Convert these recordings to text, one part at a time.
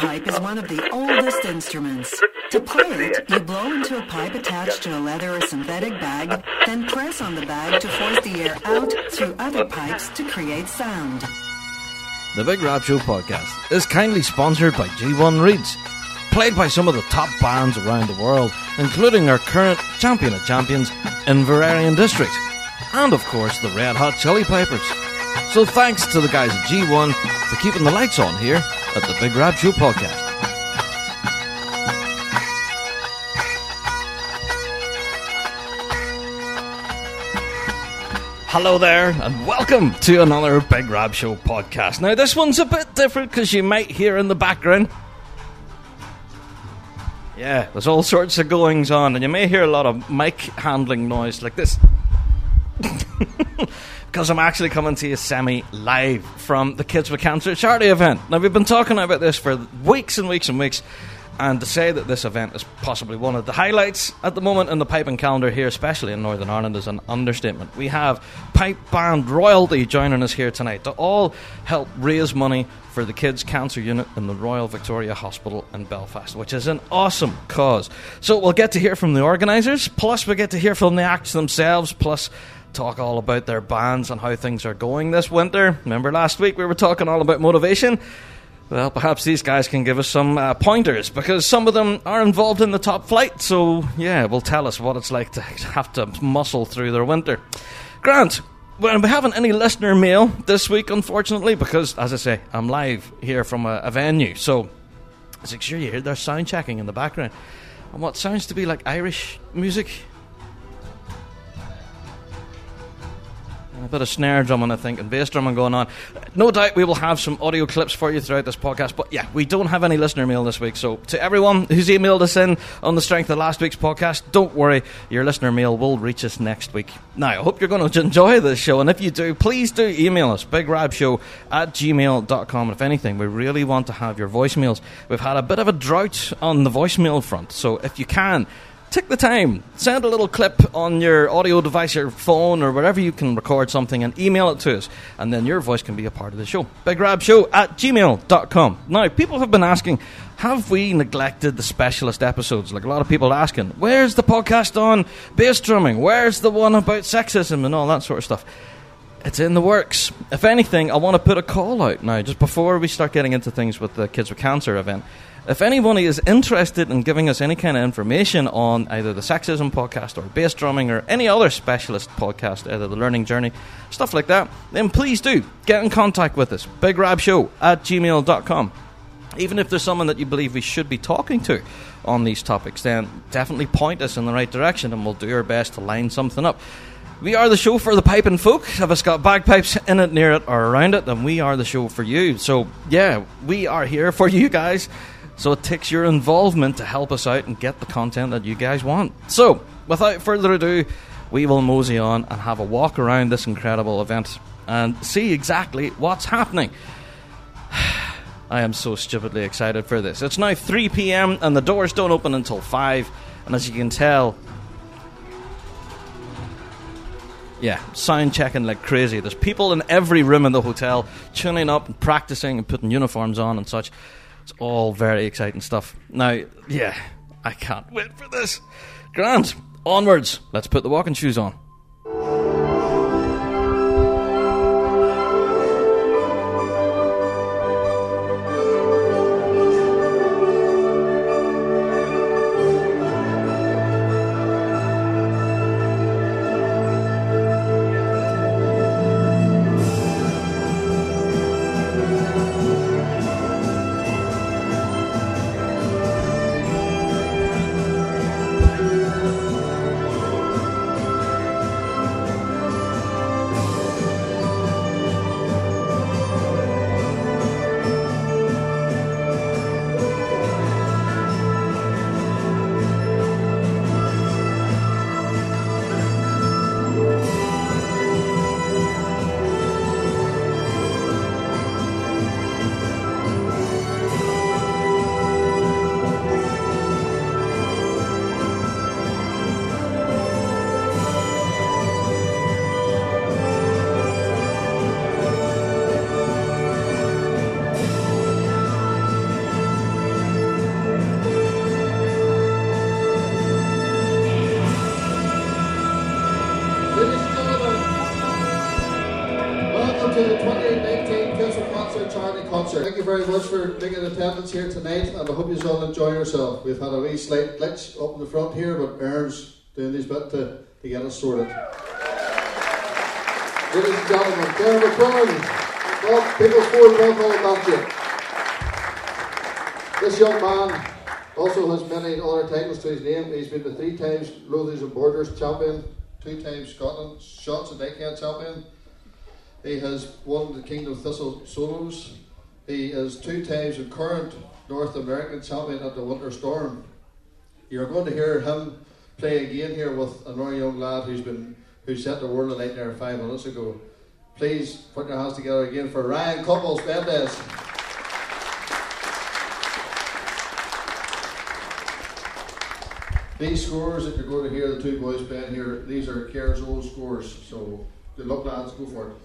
pipe is one of the oldest instruments. To play it, you blow into a pipe attached to a leather or synthetic bag, then press on the bag to force the air out through other pipes to create sound. The Big Rab Show podcast is kindly sponsored by G1 Reeds, played by some of the top bands around the world, including our current champion of champions, Inveraray District, and of course the Red Hot Chili Pipers. So thanks to the guys at G1 for keeping the lights on here at the Big Rab Show podcast. Hello there, and welcome to another Big Rab Show podcast. Now, this one's a bit different because you might hear in the background. Yeah, there's all sorts of goings on, and you may hear a lot of mic handling noise like this. Because I'm actually coming to you semi live from the Kids with Cancer charity event. Now, we've been talking about this for weeks and weeks and weeks, and to say that this event is possibly one of the highlights at the moment in the piping calendar here, especially in Northern Ireland, is an understatement. We have pipe band royalty joining us here tonight to all help raise money for the Kids Cancer Unit in the Royal Victoria Hospital in Belfast, which is an awesome cause. So we'll get to hear from the organisers, plus we'll get to hear from the acts themselves, plus talk all about their bands and how things are going this winter. Remember last week we were talking all about motivation? Well, perhaps these guys can give us some uh, pointers because some of them are involved in the top flight. So, yeah, will tell us what it's like to have to muscle through their winter. Grant, well, we haven't any listener mail this week, unfortunately, because, as I say, I'm live here from a, a venue. So, as I'm sure you hear, they're sound checking in the background. And what sounds to be like Irish music A bit of snare drumming, I think, and bass drumming going on. No doubt we will have some audio clips for you throughout this podcast, but yeah, we don't have any listener mail this week. So, to everyone who's emailed us in on the strength of last week's podcast, don't worry, your listener mail will reach us next week. Now, I hope you're going to enjoy this show, and if you do, please do email us, bigrabshow at gmail.com. And if anything, we really want to have your voicemails. We've had a bit of a drought on the voicemail front, so if you can, take the time, send a little clip on your audio device, your phone, or wherever you can record something and email it to us. And then your voice can be a part of the show. BigRabShow at gmail.com. Now, people have been asking, have we neglected the specialist episodes? Like a lot of people asking, where's the podcast on bass drumming? Where's the one about sexism and all that sort of stuff? It's in the works. If anything, I want to put a call out now, just before we start getting into things with the Kids with Cancer event. If anybody is interested in giving us any kind of information on either the sexism podcast or bass drumming or any other specialist podcast, either the learning journey, stuff like that, then please do get in contact with us. BigRabShow at gmail.com. Even if there's someone that you believe we should be talking to on these topics, then definitely point us in the right direction and we'll do our best to line something up. We are the show for the piping folk. If it's got bagpipes in it, near it, or around it, then we are the show for you. So, yeah, we are here for you guys. So it takes your involvement to help us out and get the content that you guys want. So, without further ado, we will mosey on and have a walk around this incredible event and see exactly what's happening. I am so stupidly excited for this. It's now 3 pm and the doors don't open until 5, and as you can tell, yeah, sound checking like crazy. There's people in every room in the hotel tuning up and practicing and putting uniforms on and such. It's all very exciting stuff. Now, yeah, I can't wait for this. Grant, onwards. Let's put the walking shoes on. You very much for being in attendance here tonight, and I hope you all enjoy yourself. We've had a wee slight glitch up in the front here, but Aaron's doing his bit to, to get us sorted. Ladies and gentlemen, Darren McQuillan, well, People's Ford, welcome back you. This young man also has many other titles to his name. He's been the three times Lothians and Borders champion, two times Scotland Shotts and Dykehead champion. He has won the Kingdom Thistle Solos. He is two times the current North American champion at the Winter Storm. You're going to hear him play again here with another young lad who's been who set the world alight there five minutes ago. Please put your hands together again for Ryan Couples Mendes. These scores that you're going to hear the two boys playing here, these are Kerr's old scores. So good luck lads, go for it.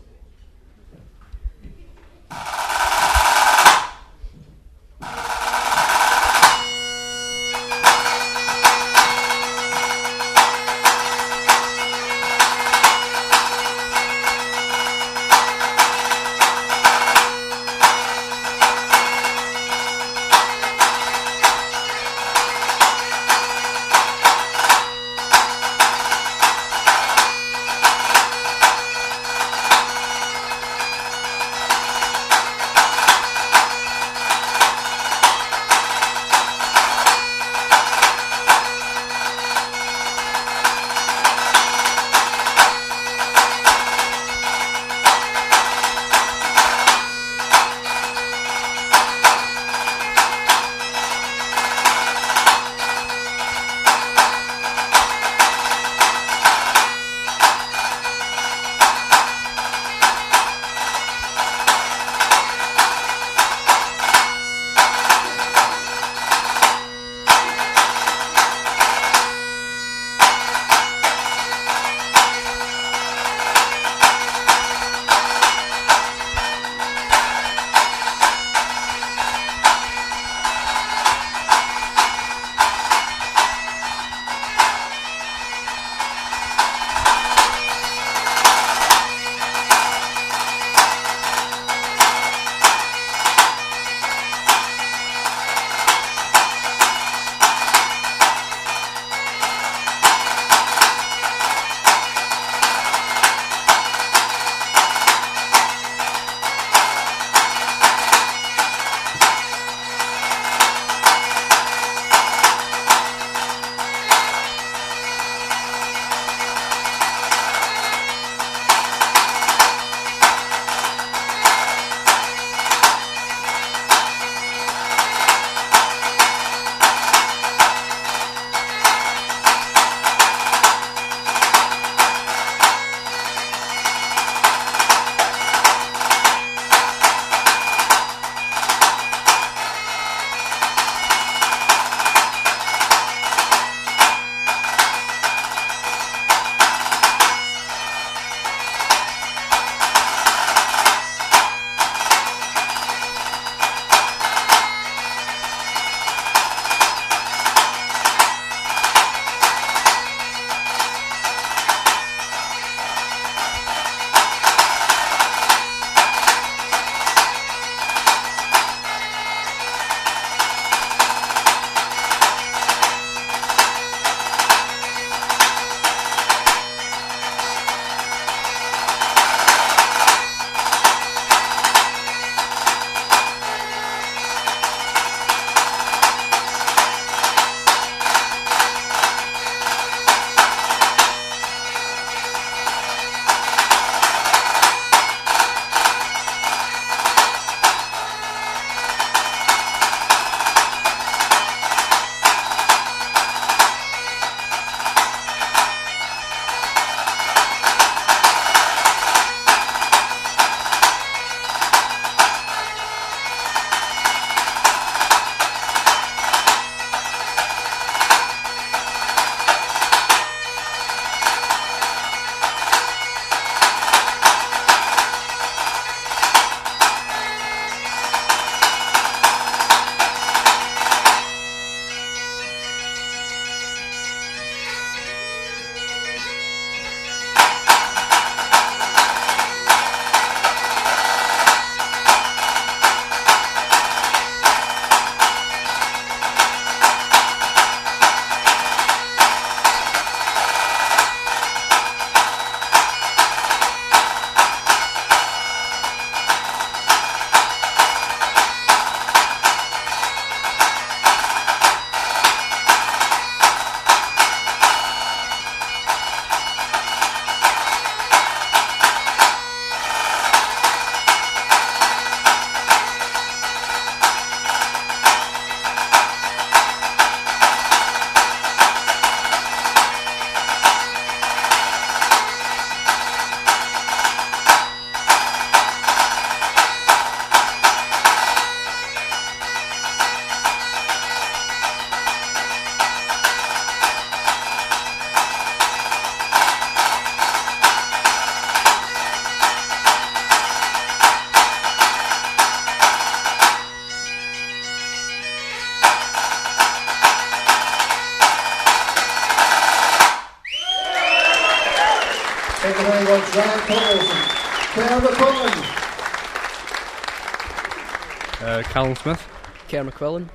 Callum Smith. Kerr McQuillan.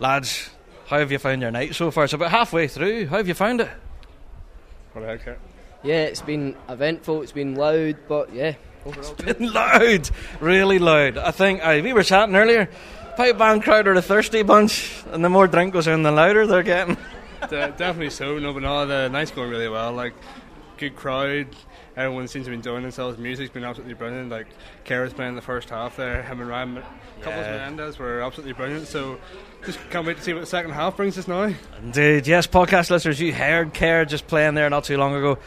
Lads, how have you found your night so far? It's about halfway through. How have you found it? What the heck? Yeah, it's been eventful, it's been loud, but yeah, overall good. loud, really loud. I think uh, we were chatting earlier. Pipe band crowd are a thirsty bunch, and the more drink goes in, the louder they're getting. De- definitely so. No, but no, the night's going really well. Like, good crowd. Everyone seems to be enjoying themselves. Music's been absolutely brilliant. Like, Kara's playing the first half there. Him and Ryan, couples Yeah. Menendez were absolutely brilliant. So, just can't wait to see what the second half brings us now. Indeed, yes, podcast listeners, you heard Kerr just playing there not too long ago.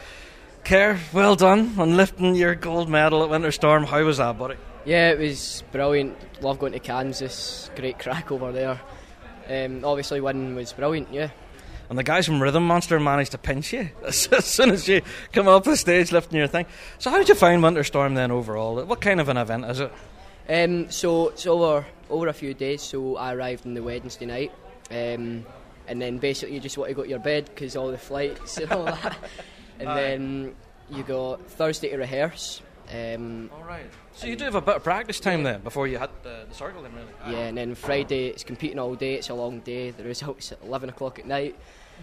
Kerr, well done on lifting your gold medal at Winter Storm. How was that, buddy? Yeah, it was brilliant. Love going to Kansas, great crack over there. Um, obviously, winning was brilliant, yeah. And the guys from Rhythm Monster managed to pinch you as soon as you come up the stage lifting your thing. So, how did you find Winter Storm then overall? What kind of an event is it? Um, so it's over over a few days. So I arrived on the Wednesday night, um, and then basically you just want to go to your bed because all the flights and all that. And then you got Thursday to rehearse. Um, All right. So you do have a bit of practice time then before you hit the, the circle, then really. yeah, and then Friday it's competing all day. It's a long day. The results at eleven o'clock at night.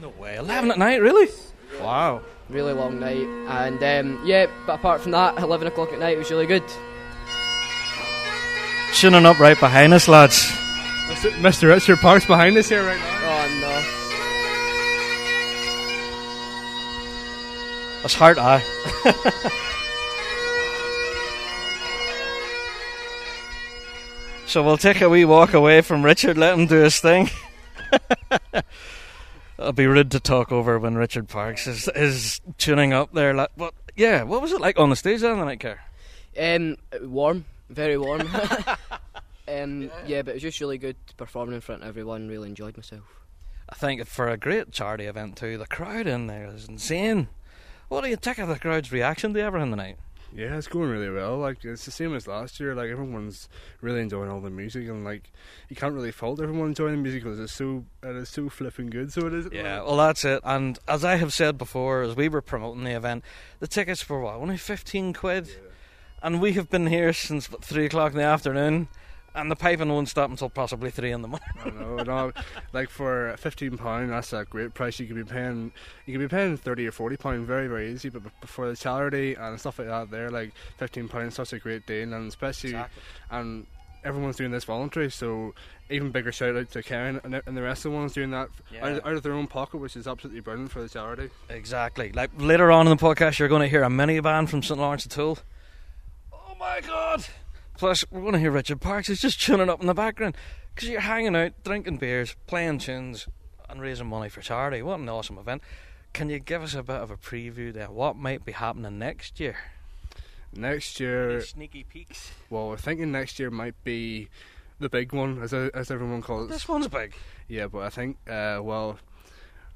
No way. Eleven at night, really? Wow. Really long night. And um, yeah, but apart from that, eleven o'clock at night was really good. Tuning up right behind us, lads. Mr. Mr. Richard Parks behind us here right now. Oh no. That's hard, eye. so we'll take a wee walk away from Richard, let him do his thing. It'll be rude to talk over when Richard Parks is, is tuning up there. like- But yeah, what was it like on the stage then the night Kerr? Um, warm, very warm. um, yeah, but it was just really good performing in front of everyone. Really enjoyed myself. I think for a great charity event too, the crowd in there is insane. What do you think of the crowd's reaction to everything tonight? Yeah, it's going really well. Like it's the same as last year. Like everyone's really enjoying all the music, and like you can't really fault everyone enjoying the music because it's so it is so flipping good. So it is. Yeah, well, that's it. And as I have said before, as we were promoting the event, the tickets were what, only 15 quid? And we have been here since what, 3 o'clock in the afternoon, and the piping won't stop until possibly 3 in the morning. I know, no, like for fifteen pound, that's a great price. You could be paying, you could be paying thirty or forty pound, very very easy. But for the charity and stuff like that, there like fifteen pound, is such a great deal, and especially and everyone's doing this voluntary. So even bigger shout out to Karen and, the rest of the ones doing that Yeah. out, of, out of their own pocket, which is absolutely brilliant for the charity. Exactly. Like later on in the podcast, you're going to hear a mini band from St. Lawrence O'Toole. Oh my god! Plus, we're going to hear Richard Parks. He's just tuning up in the background because you're hanging out, drinking beers, playing tunes, and raising money for charity. What an awesome event! Can you give us a bit of a preview there? What might be happening next year? Next year, Sneaky peeks. well, we're thinking next year might be the big one, as as everyone calls it. This one's big. Yeah, but I think, uh, well,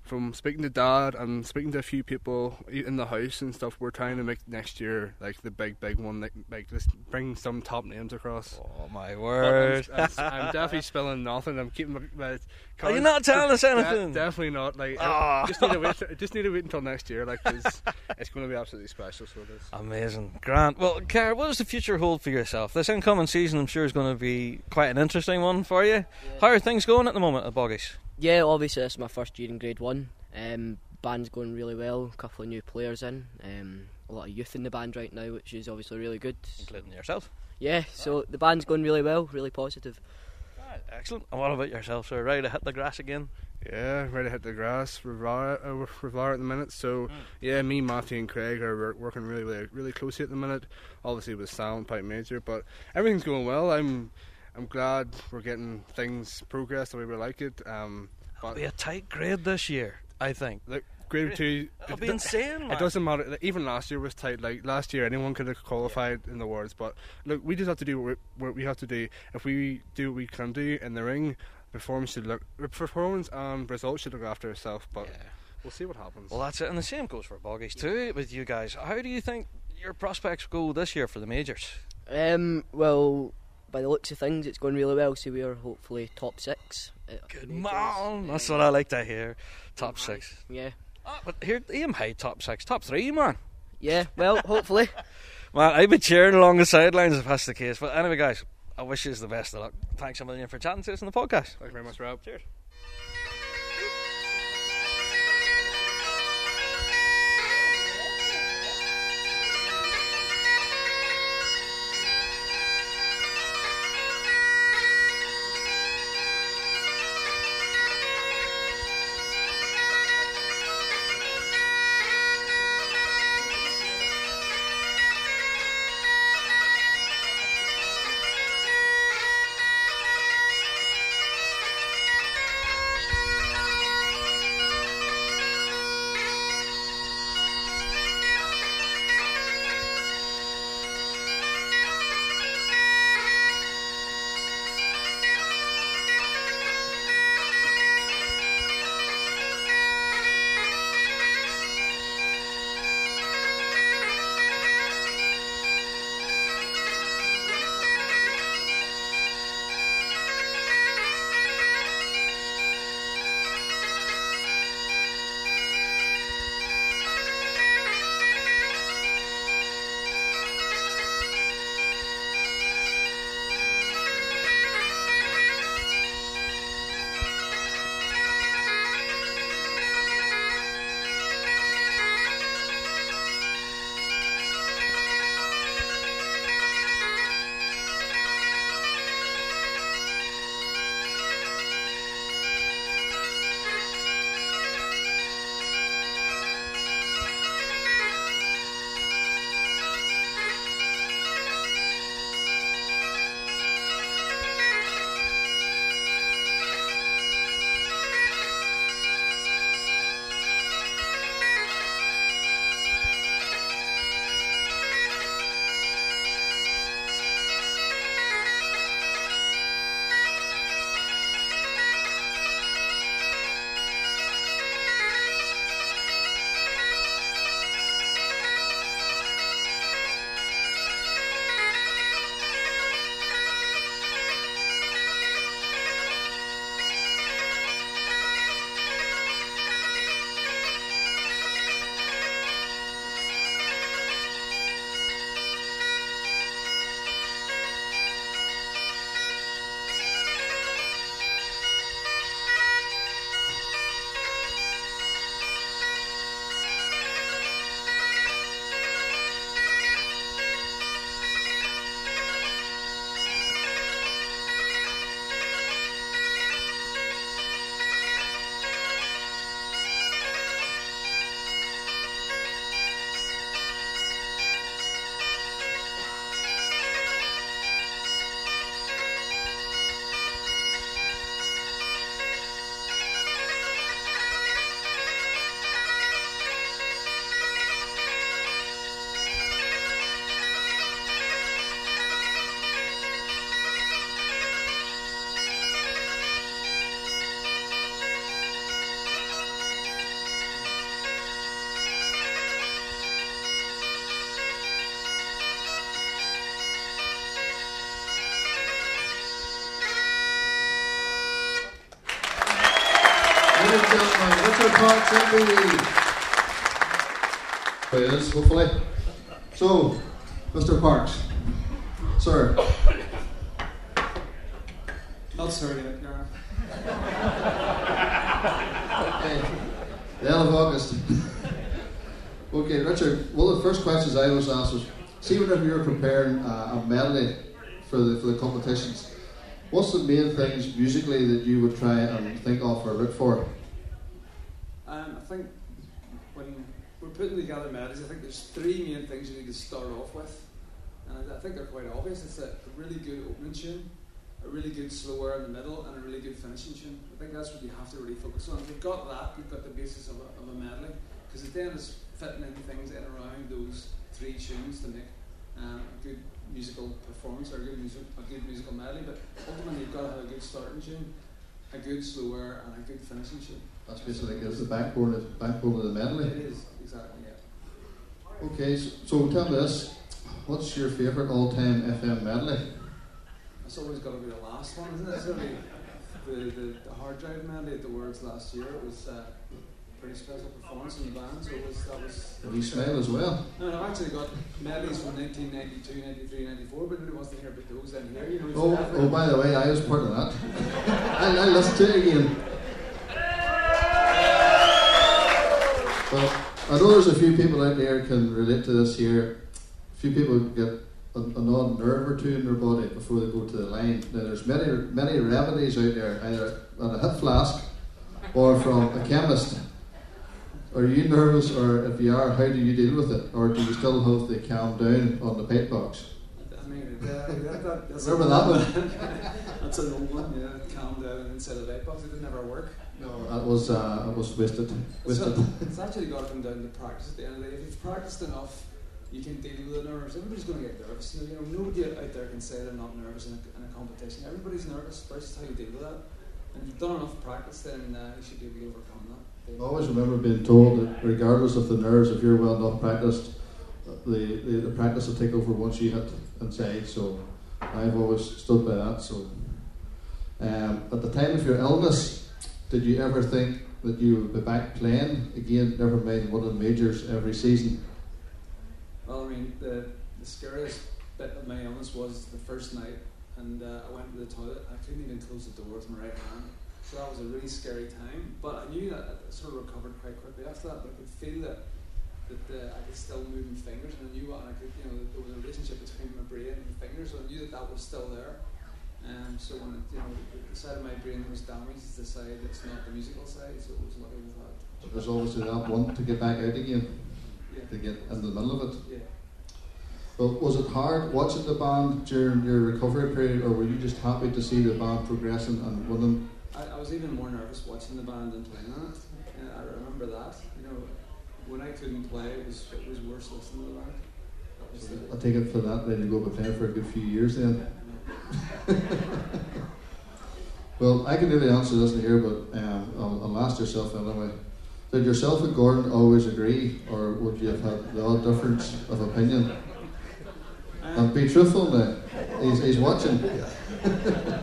from speaking to Dad and speaking to a few people in the house and stuff, we're trying to make next year like the big, big one. Like, like just bring some top names across. Oh my But I'm, word! I'm, I'm definitely spilling nothing. I'm keeping my. Are you not telling us De- anything? definitely not. Like. I ah. just need to wait. Just need to wait until next year. Like, 'cause it's going to be absolutely special. So it is. Amazing, Grant. Well, Kerr, what does the future hold for yourself? This incoming season, I'm sure, is going to be quite an interesting one for you. How are things going at the moment at Boggies? Yeah, obviously this is my first year in grade one. Um, band's going really well. A couple of new players in. Um, a lot of youth in the band right now, which is obviously really good. Including yourself. Yeah, so the band's going really well. Really positive. Right, excellent. And what about yourself, sir? Ready to hit the grass again? Yeah, ready to hit the grass. Ravara, uh, Ravara at the minute. So yeah, me, Matthew, and Craig are working really, really, really closely at the minute. Obviously with Sound Pipe Major, but everything's going well. I'm, I'm glad we're getting things progress the way we like it. Um, It'll but be a tight grade this year, I think. look, grade two. It'll it be do- insane. It man. doesn't matter. like, Even last year was tight. Like last year, anyone could have qualified in the awards. But look, we just have to do what we, what we have to do. If we do what we can do in the ring, performance should look performance and results should look after itself. But Yeah. we'll see what happens. Well, that's it. And the same goes for Boggies, too, with you guys. How do you think your prospects go this year for the majors? Um, well, by the looks of things, it's going really well. So we are hopefully top six. Good man. That's Um, what I like to hear. Top six. Yeah, Ah, but here, aim high, top six, top three, man. yeah, well, hopefully. Well, I've been cheering along the sidelines if that's the case. But anyway, guys, I wish you the best of luck. Thanks a million for chatting to us on the podcast. Thank you very much, Rob. Cheers. Richard Parks, MBE. There he is, hopefully. So, Mr. Parks, sir, Not sorry yet, Gareth. okay, the end of August. okay, Richard, one of the first questions I always ask was, see whenever you're preparing uh, a melody for the, for the competitions, what's the main things musically that you would try and think of or look for? I think when we're putting together melodies, I think there's three main things you need to start off with. And I, think they're quite obvious. It's a, really good opening tune, a really good slower in the middle, and a really good finishing tune. I think that's what you have to really focus on. If you've got that, you've got the basis of a, of a medley. Because it then is fitting in things in and around those three tunes to make um, a good musical performance or a good, music, a good musical medley. But ultimately, you've got to have a good starting tune, a good slower, and a good finishing tune. That's basically gives the backbone of, backbone of the medley. It is, exactly, yeah. Okay, so, so tell me this. What's your favourite all-time FM medley? It's always got to be the last one, isn't it? It's got to be the, the, the hard drive medley at the Worlds last year. It was uh, pretty special performance in the band. So it was that was. Did he smile as well? No, no, I've actually got medleys from 1992, 93, 94, but nobody wants to hear about those in here. You know, Oh, oh, by the way, I was part of that. I, I listened to it again. Well, I know there's a few people out there can relate to this here. A few people get a, an odd nerve or two in their body before they go to the line. Now, there's many many remedies out there, either on a hip flask or from a chemist. Are you nervous, or if you are, how do you deal with it, or do you still have to calm down on the pipe box? I mean, that, that, that's Remember that one? that's an old one. Yeah, calm down inside the light box. It didn't ever work. No, that was uh, that was wasted. It's, Wasted. it's actually got to come down to practice at the end of the day. If you've practiced enough, you can deal with the nerves. Everybody's going to get nervous. You know, you know, nobody out there can say they're not nervous in a, in a competition. Everybody's nervous. That's just how you deal with that. And if you've done enough practice, then uh, you should be able to overcome that. I always remember being told that regardless of the nerves, if you're well enough practiced, the, the, the practice will take over once you hit inside. So I've always stood by that. So um, at the time of your illness, did you ever think that you would be back playing again? Never mind one of the majors every season. Well, I mean, the, the scariest bit of my illness was the first night, and uh, I went to the toilet. I couldn't even close the door with my right hand. So that was a really scary time. But I knew that I sort of recovered quite quickly after that. But I could feel that that uh, I could still move my fingers, and I knew what I could. You know, there was a relationship between my brain and my fingers, so I knew that that was still there. Um, so when it, you know the, side of my brain that was damaged is the side that's not the musical side, so it was lucky with that. But there's obviously that one to get back out again, Yeah. to get in the middle of it. Yeah. Well, was it hard watching the band during your recovery period, or were you just happy to see the band progressing and winning? I, I was even more nervous watching the band than playing on it. I remember that. You know, when I couldn't play, it was it was worse listening to the band. The, I take it for that, then you go be playing for a good few years then. Well, I can really answer this in here, but um, I'll, I'll ask yourself anyway. Did yourself and Gordon always agree, or would you have had the odd difference of opinion? And Um, be truthful now. He's, he's watching. I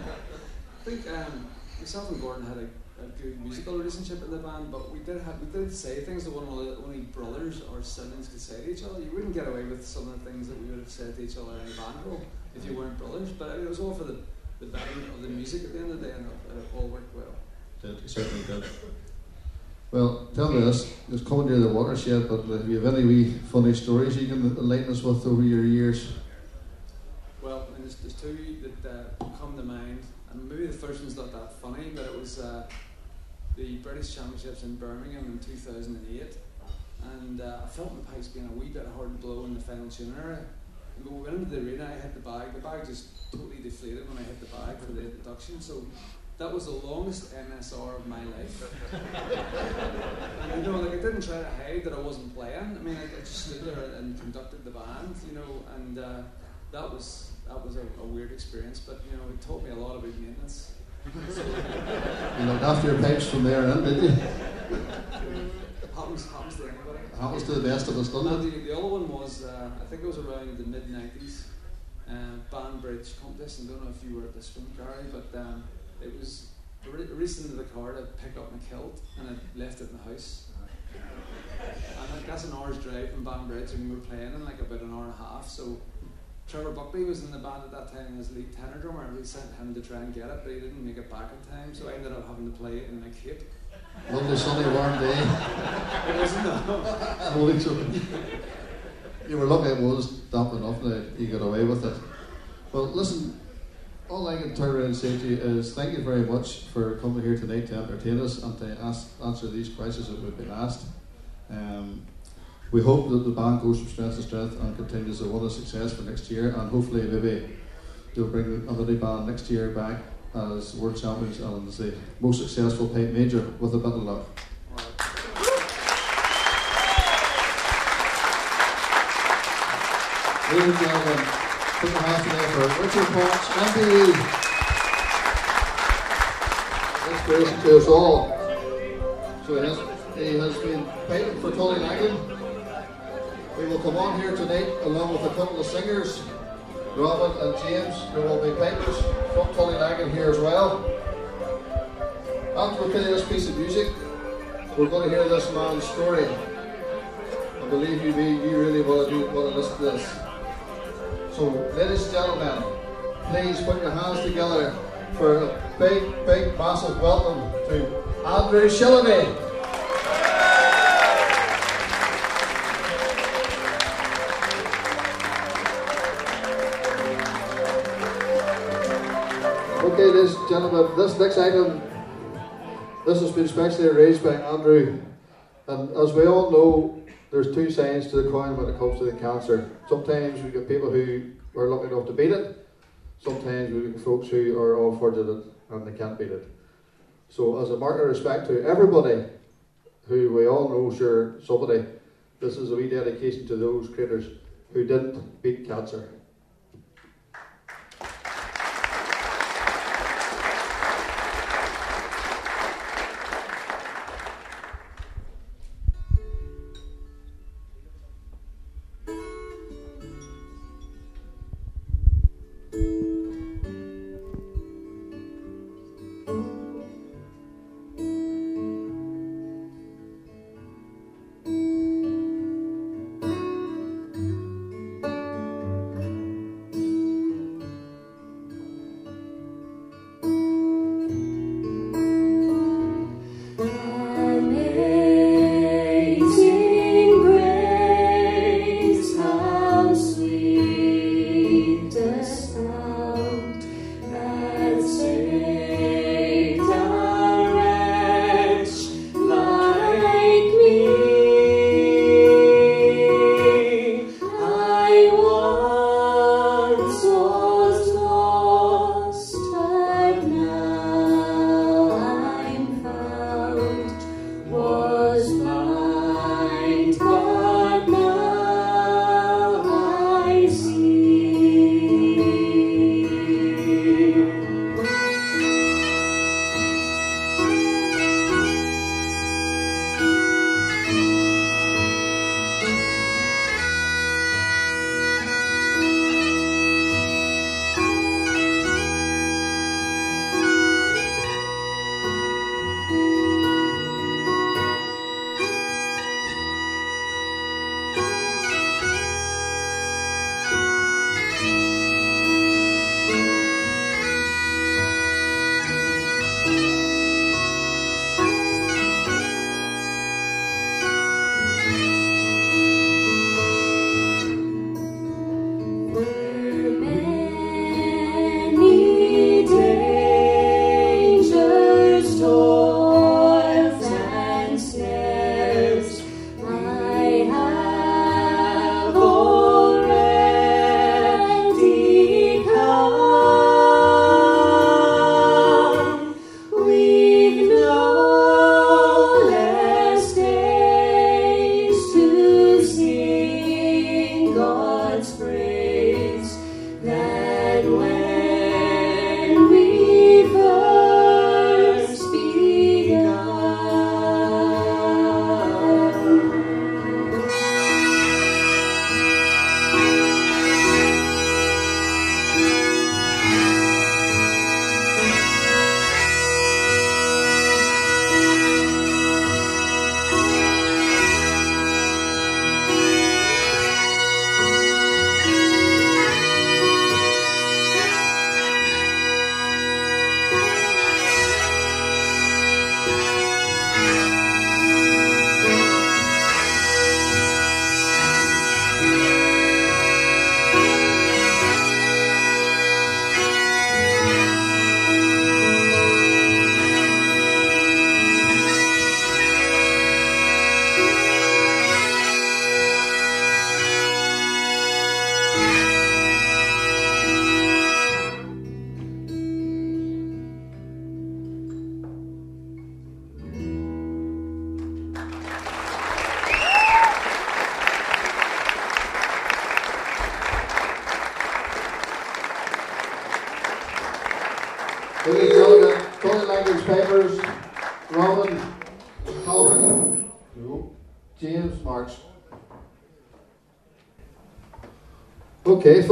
think um, myself and Gordon had a, a good musical relationship in the band, but we did have we did say things that one only brothers or siblings could say to each other. You wouldn't get away with some of the things that we would have said to each other in a band room if you weren't brothers. But it was all for the, the betterment of the music at the end of the day, and it, all worked well. It certainly did. Well, tell me this. It's coming near the watershed, but have you have any wee funny stories you can enlighten us with over your years? Well, there's, there's two that uh, come to mind, and maybe the first one's not that funny, but it was uh, the British Championships in Birmingham in 2008, and uh, I felt my pipes being a wee bit hard to blow in the final tune area. And when we went into the arena, I hit the bag. The bag just totally deflated when I hit the bag for the introduction. So that was the longest MSR of my life. and you know, like I didn't try to hide that I wasn't playing. I mean, I, I just stood there and conducted the band, you know, and uh, that was that was a, a weird experience. But you know, it taught me a lot about maintenance. You looked after your pipes from there in, did you? Happens happens to anybody. Happens to the best of us, doesn't it? the, the other one was, uh, I think it was around the mid 90s, uh, Banbridge contest. I don't know if you were at this one, Gary, but um, it was re- raced into the car to pick up my kilt and I left it in the house. And I guess an hour's drive from Banbridge and we were playing in like about an hour and a half. So Trevor Buckley was in the band at that time as lead tenor drummer and we sent him to try and get it, but he didn't make it back in time. So I ended up having to play it in my cape. Lovely sunny warm day. It wasn't that. Holy. You were lucky it was damp enough that you got away with it. Well, listen, all I can turn around and say to you is thank you very much for coming here tonight to entertain us and to ask, answer these questions that we've been asked. Um, we hope that the band goes from strength to strength and continues to win a success for next year, and hopefully, maybe you'll bring another band next year back as world champions and as the most successful pipe major with a bit of luck. Ladies and gentlemen, put your hands together for Richard Parks, MBE. Inspiration to us all. So he has, he has been piping for Tullylagan. We will come on here tonight along with a couple of singers, Robin and James, There will be pipers from Tullylagan here as well. After we play this piece of music, we're going to hear this man's story. I believe you, you really want to, do, want to listen to this. So, ladies and gentlemen, please put your hands together for a big, big, massive welcome to Andrew Shillamy. Okay, ladies and gentlemen, this next item, this has been specially arranged by Andrew. And as we all know, there's two sides to the coin when it comes to the cancer. Sometimes we get people who are lucky enough to beat it. Sometimes we get folks who are unfortunate and they can't beat it. So, as a mark of respect to everybody who we all know, sure, somebody, this is a wee dedication to those creators who didn't beat cancer.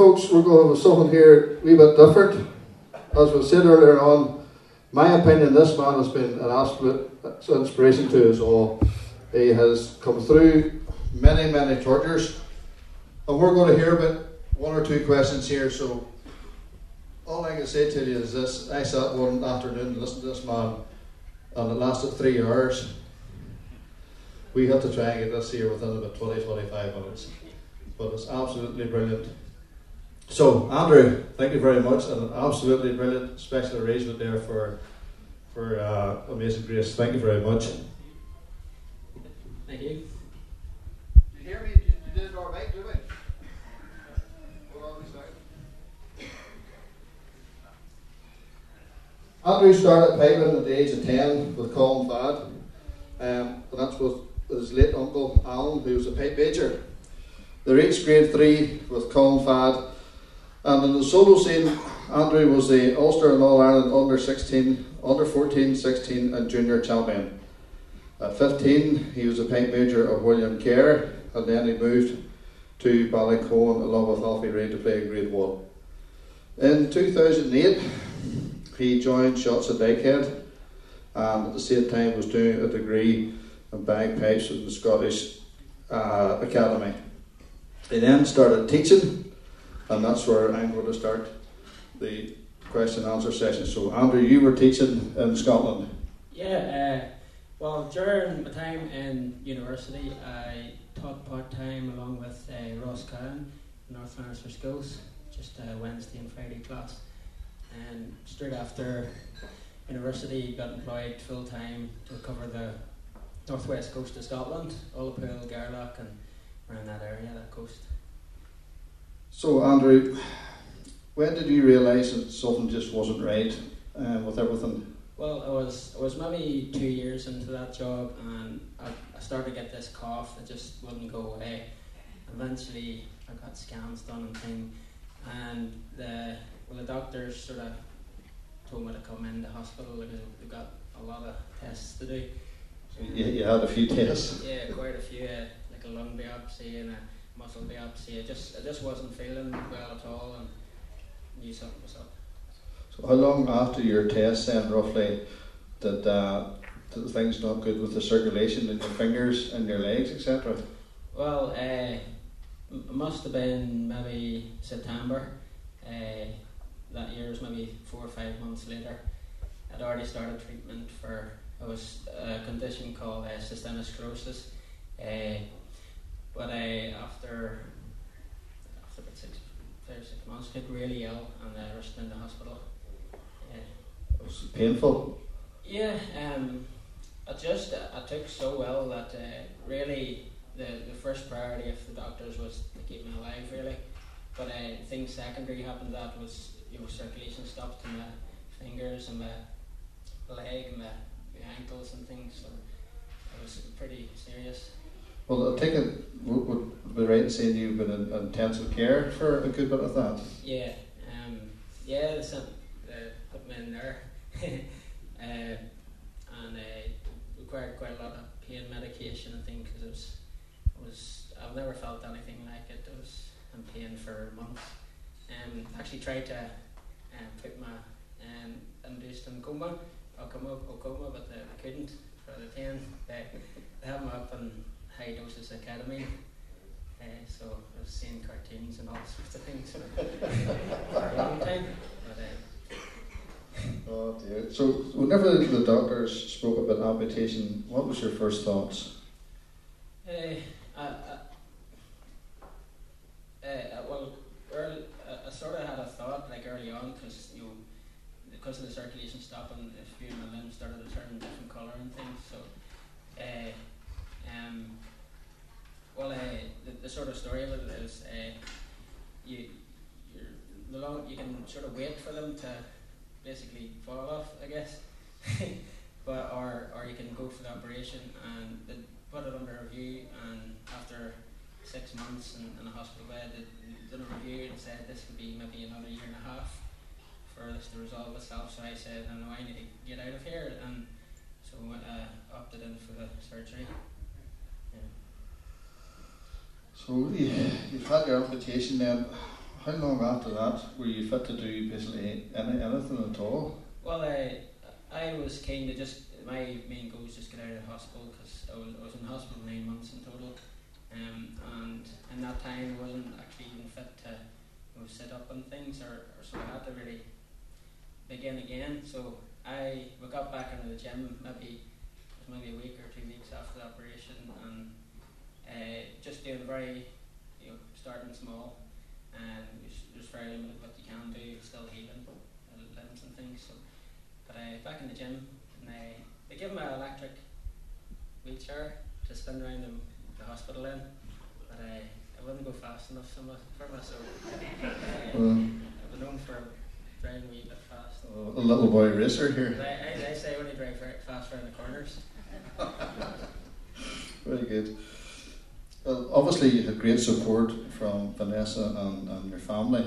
Folks, we're going have something here a wee bit different. As we said earlier on, my opinion, this man has been an absolute inspiration to us all. He has come through many, many tortures, and we're going to hear about one or two questions here. So, all I can say to you is this: I sat one afternoon and listened to this man, and it lasted three hours. We had to try and get this here within about 20, 25 minutes, but it's absolutely brilliant. So, Andrew, thank you very much, an absolutely brilliant special arrangement there for for uh, Amazing Grace. Thank you very much. Thank you. Do you hear me? You did it all right, do we? Hold on a second. Andrew started piping at the age of 10 with Colin Fad, um, and that's with his late uncle Alan, who was a pipe major. They reached grade 3 with Colin Fad, and in the solo scene, Andrew was the Ulster and All Ireland under 16, under 14, 16, and junior champion. At 15, he was a pipe major of William Kerr, and then he moved to Ballycoan along with Alfie Ray to play in Grade 1. In 2008, he joined Shotts and Dykehead, and at the same time was doing a degree in bagpipes at the Scottish uh, Academy. He then started teaching, and that's where I'm going to start the question and answer session. So, Andrew, you were teaching in Scotland. Yeah, uh, well, during my time in university, I taught part time along with uh, Ross Cowan, North Lanarkshire Schools, just a Wednesday and Friday class. And straight after university, got employed full time to cover the northwest coast of Scotland, Ullapool, Gairloch, and around that area, that coast. So, Andrew, when did you realise that something just wasn't right uh, with everything? Well, I was I was maybe two years into that job, and I, I started to get this cough that just wouldn't go away. Eventually, I got scans done and thing, and the well, the doctors sort of told me to come in the hospital because they've got a lot of tests to do. You, you had a few tests. Yeah, quite a few, uh, like a lung biopsy and a muscle biopsy. I just I just wasn't feeling well at all, and knew something was up. So, how long after your test, then, roughly, did, uh, did things not good with the circulation in your fingers and your legs, etc.? Well, uh, it must have been maybe September. Uh, that year was maybe four or five months later. I'd already started treatment for it was a condition called uh, systemic sclerosis. Uh, but I after after about six five or six months, got really ill and uh, rushed into hospital. Uh, It was painful. yeah, um, I just I took so well that uh, really the the first priority of the doctors was to keep me alive really, but uh, things secondary happened that was you know circulation stopped in my fingers and my leg and my, my ankles and things so it was pretty serious. Well, I take it, would, be right in saying you've been in intensive care for a good bit of that? Yeah, um, yeah, sent uh, put me in there, uh, and uh, required quite a lot of pain medication. I think because it was, it was I've never felt anything like it. I was in pain for months. Um, actually tried to um, put my um, induced in coma, or coma, or coma, but they, they couldn't for the ten. They, they have me up in high doses of ketamine. Uh, so I was seeing cartoons and all sorts of things for a long time. But uh, Oh dear. So, whenever the, the doctors spoke about amputation, what was your first thoughts? uh, I, I, uh, well, early, I, I sort of had a thought like early on because you know, because of the circulation stopping, a few of my limbs started to turn different colour and things. So, uh, um, well, uh, the, the sort of story of it is uh, you the long you can sort of wait for them to basically fall off, I guess. but or or you can go for the operation and they put it under review and after six months in, in a hospital bed they did a review and said this could be maybe another year and a half for this to resolve itself. So I said, I know I need to get out of here and so uh, opted in for the surgery. So, you, you've had your amputation then. How long after that were you fit to do basically any, anything at all? Well, I, I was keen to just my main goal was just get out of the hospital because I was, I was in hospital nine months in total, um, and in that time I wasn't actually even fit to you know, sit up on things, or, or so I had to really begin again. So I we got back into the gym maybe maybe a week or two weeks after the operation, and uh, just doing very you know starting small, and there's, there's very limited what you can do, still healing uh, limbs and things. So, but uh, back in the gym, and they they give me an electric wheelchair to spin around the, the hospital in, but uh, I wouldn't go fast enough for me, so uh, Uh, I was known for driving a wee bit fast. a little boy racer here. They, they, they say I only drive fast around the corners. Very good. Well, obviously, you had great support from Vanessa and, and your family.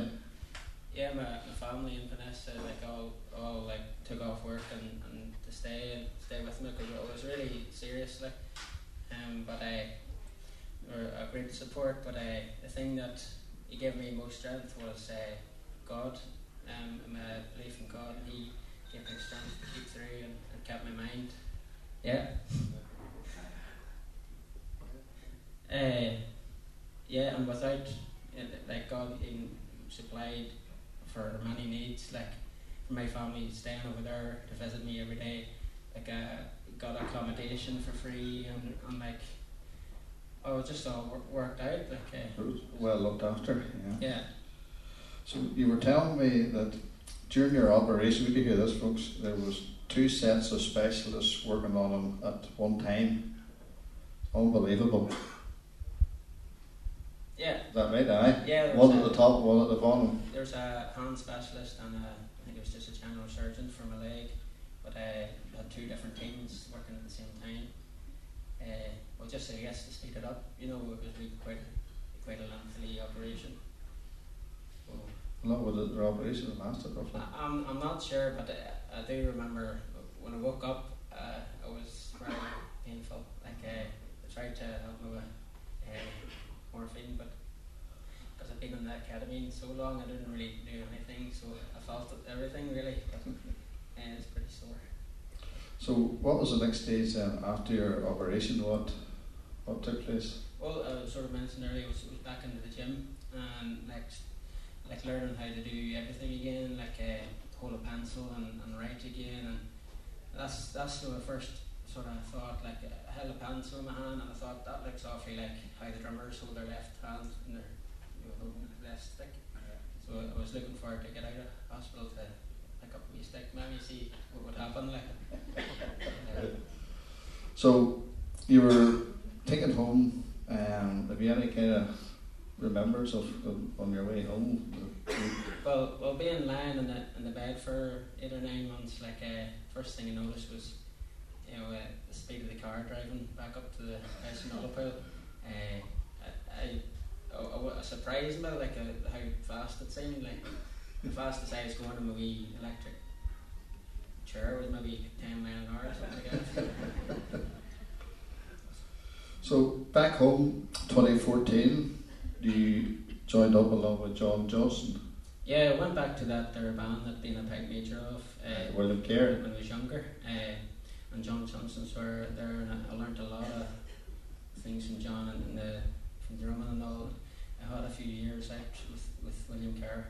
Yeah, my, my family in Vanessa, like all, all like took off work and, and to stay and stay with me because it was really serious. Like, um, but I were a great support. But I, the thing that he gave me most strength was uh, God. Um, and my belief in God, He gave me strength to keep through and, and kept my mind. Yeah. Uh, yeah, and without uh, like God in supplied for many needs, like for my family staying over there to visit me every day, like uh, got accommodation for free and, and like oh it just all wor- worked out like uh, Well looked after. Yeah. yeah So you were telling me that during your operation, we could hear this, folks. There was two sets of specialists working on him at one time. Unbelievable. Yeah Is that right? Aye. yeah One was at a- the top, one at the bottom. There's a hand specialist and a, I think it was just a general surgeon for my leg, but I had two different teams working at the same time. Uh, well, just I guess to speed it up, you know, it was really quite quite a lengthy operation. How long would the operation lasted roughly? I, I'm I'm not sure, but I, I do remember when I woke up, uh, it was very painful. Like uh, I tried to help me with uh, morphine, but because I've been on that ketamine so long, I didn't really do anything, so I felt everything really. But uh, it's pretty sore. So, what was the next stage then after your operation? What what took place? Well, I sort of mentioned earlier, was, was back into the gym and like like learning how to do everything again, like uh, hold a pencil and, and write again, and that's that's I first sort of thought like I held a pencil in my hand and I thought that looks awfully like how the drummers hold their left hand in their you know left stick. So I was looking forward to get out of hospital to pick up my stick, maybe see what would happen like. So, you were taken home. Um, have you any kind of remembers of, of on your way home? Well, well, being lying in the in the bed for eight or nine months, like uh, first thing I noticed was, you know, uh, the speed of the car driving back up to the house in Ullapool. Uh, I, I, I, I surprised me like uh, how fast it seemed. Like the fastest I was going in my wee electric chair was maybe ten mile an hour or something like that. So, back home, 2014, you joined up along with John Johnson, Yeah, I went back to that their band that been a pipe major of. Uh, of Kerr. when I was younger. Uh, and John Johnson's were there, and I, I learned a lot of things from John and, and the from drumming and all. I had a few years out with, with William Kerr,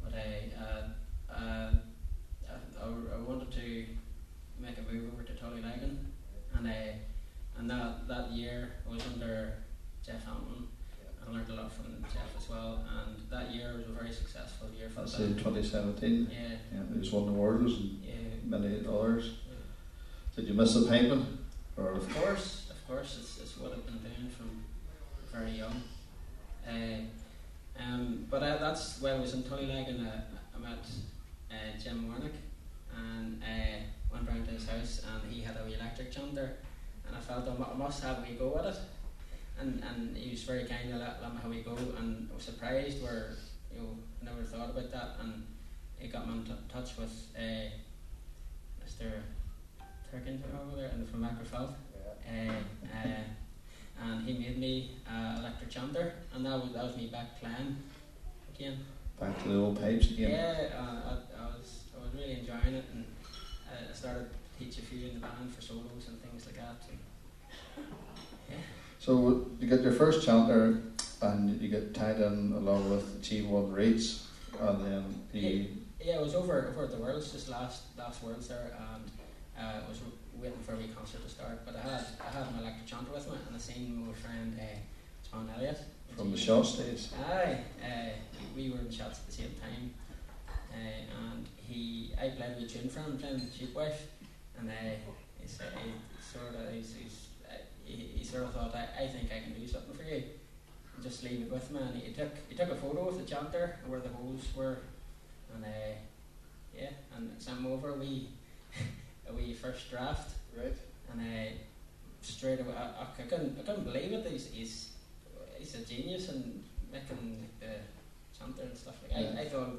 but I, uh, uh, I, I, I wanted to make a move over to Tullylagan, and I, and that that year I was under Jeff Hampton. I learned a lot from Jeff as well, and that year was a very successful year for That's the in 2017. Yeah, Yeah, just won the Worlds and yeah. many others. Did you miss the piping? Or Of course, of course, it's, it's what I've been doing from very young. Uh, um, but I, that's when I was in Tullylagan, uh, I met uh, Jim Warnick and uh, went round to his house and he had a wee electric chanter and I felt I I must have a wee go at it. And, and he was very kind to let, let me have a wee go and I was surprised where, you know, I never thought about that and he got me in t- touch with uh, Mr. Turkin over there and from Magherafelt. Uh, uh, and he made me uh, electric chanter, and that was that was me back playing again. back to the old pipes again? Yeah, uh, I, I was I was really enjoying it, and I I started to teach a few in the band for solos and things like that. And, yeah. So you get your first chanter and you get tied in along with G1 Reeds and then you, Yeah, it was over over at the Worlds just last last Worlds there, and uh, I was waiting for a wee concert to start. But I had I had my electric chanter with me, and I seen my friend uh, John Elliott from the shot stage. Aye, uh, we were in Shotts at the same time, uh, and he I played with tune for him, playing Sheepwife, and uh, he said he sort of he's, he's, uh, he, he sort of thought I, I think I can do something for you. Just leave it with me, and he took he took a photo of the chanter where the holes were, and uh, yeah, and sent him over a wee a wee first draft, Right. and uh, straight away I, I couldn't I couldn't believe it. He's he's, he's a genius and making the chanter and stuff like. Yeah. I, I thought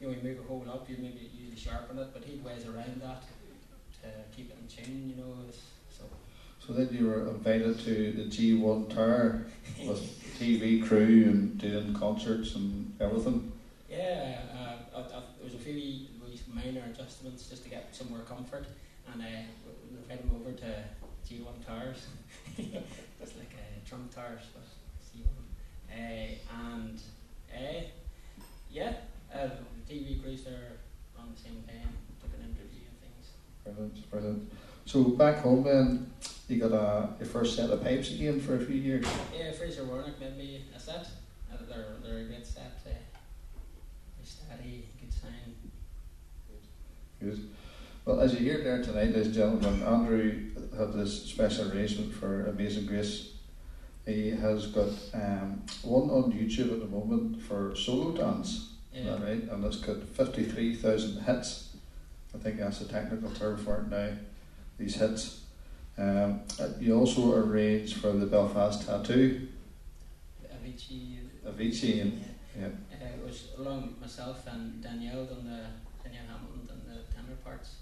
you know you move a hole up, you maybe usually sharpen it, but he ways around that to keep it in tune. You know, it's- so So then you were invited to the G1 tour with TV crew and doing concerts and everything. yeah, uh, I, I, there was a few minor adjustments just to get some more comfort, and uh, we invited him over to G1 Towers, just like uh, Trump Towers, but G1. Uh, and uh, yeah, uh, TV crews there on the same day and took an interview and things. Brilliant, brilliant. So back home then, you got a, your first set of pipes again for a few years. Yeah, Fraser Warnock made me a set. Uh, they're, they're a good set. Uh, they're steady, good sign. Good. Well, as you hear there tonight, ladies and gentlemen, Andrew had this special arrangement for Amazing Grace. He has got um, one on YouTube at the moment for solo dance, Yeah. that right? And it's got 53,000 hits. I think that's the technical term for it now, these hits. Um, uh, you also arranged for the Belfast Tattoo, Avicii. Avicii, and yeah. yeah. Uh, it was along myself and Danielle done the Danielle Hamilton done the tenor parts,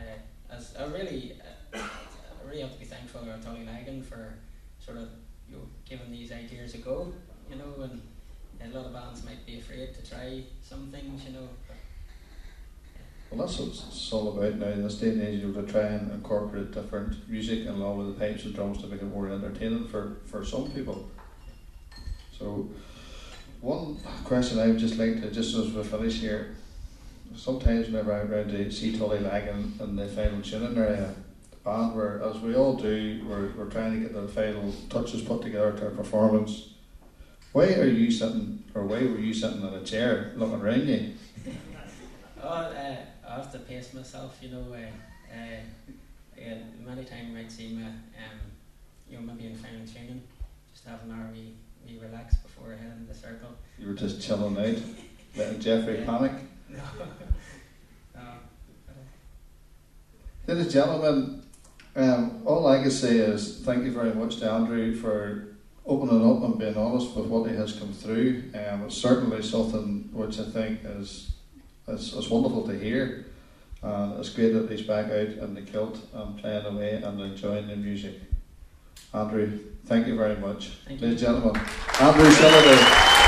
I, as I really, uh, I really have to be thankful to Tullylagan for sort of you know giving these ideas a go, you know, and a lot of bands might be afraid to try some things, you know. Uh, well, that's what it's all about now. In this day and age, you to try and incorporate different music and along with the pipes and drums to make it more entertaining for, for some people. So, one question I would just like to, just as we finish here, sometimes whenever I'm around to see Tullylagan and the final tuning area, the band, where, as we all do, we're, we're trying to get the final touches put together to our performance. Why are you sitting, or why were you sitting in a chair looking around you? Oh, uh, I have to pace myself, you know. Uh, uh, many times you might see me, um, you know, maybe in final training, just have an hour we, we relax before heading the circle. You were just chilling out, letting Jeffrey Yeah. panic. No. no. Ladies and gentlemen, um, all I can say is thank you very much to Andrew for opening up and being honest with what he has come through. Um, it's certainly something which I think is, is, is wonderful to hear. And it's great that he's back out in the kilt and playing away and enjoying the music. Andrew, thank you very much. Thank. Ladies and gentlemen, Andrew Sullivan.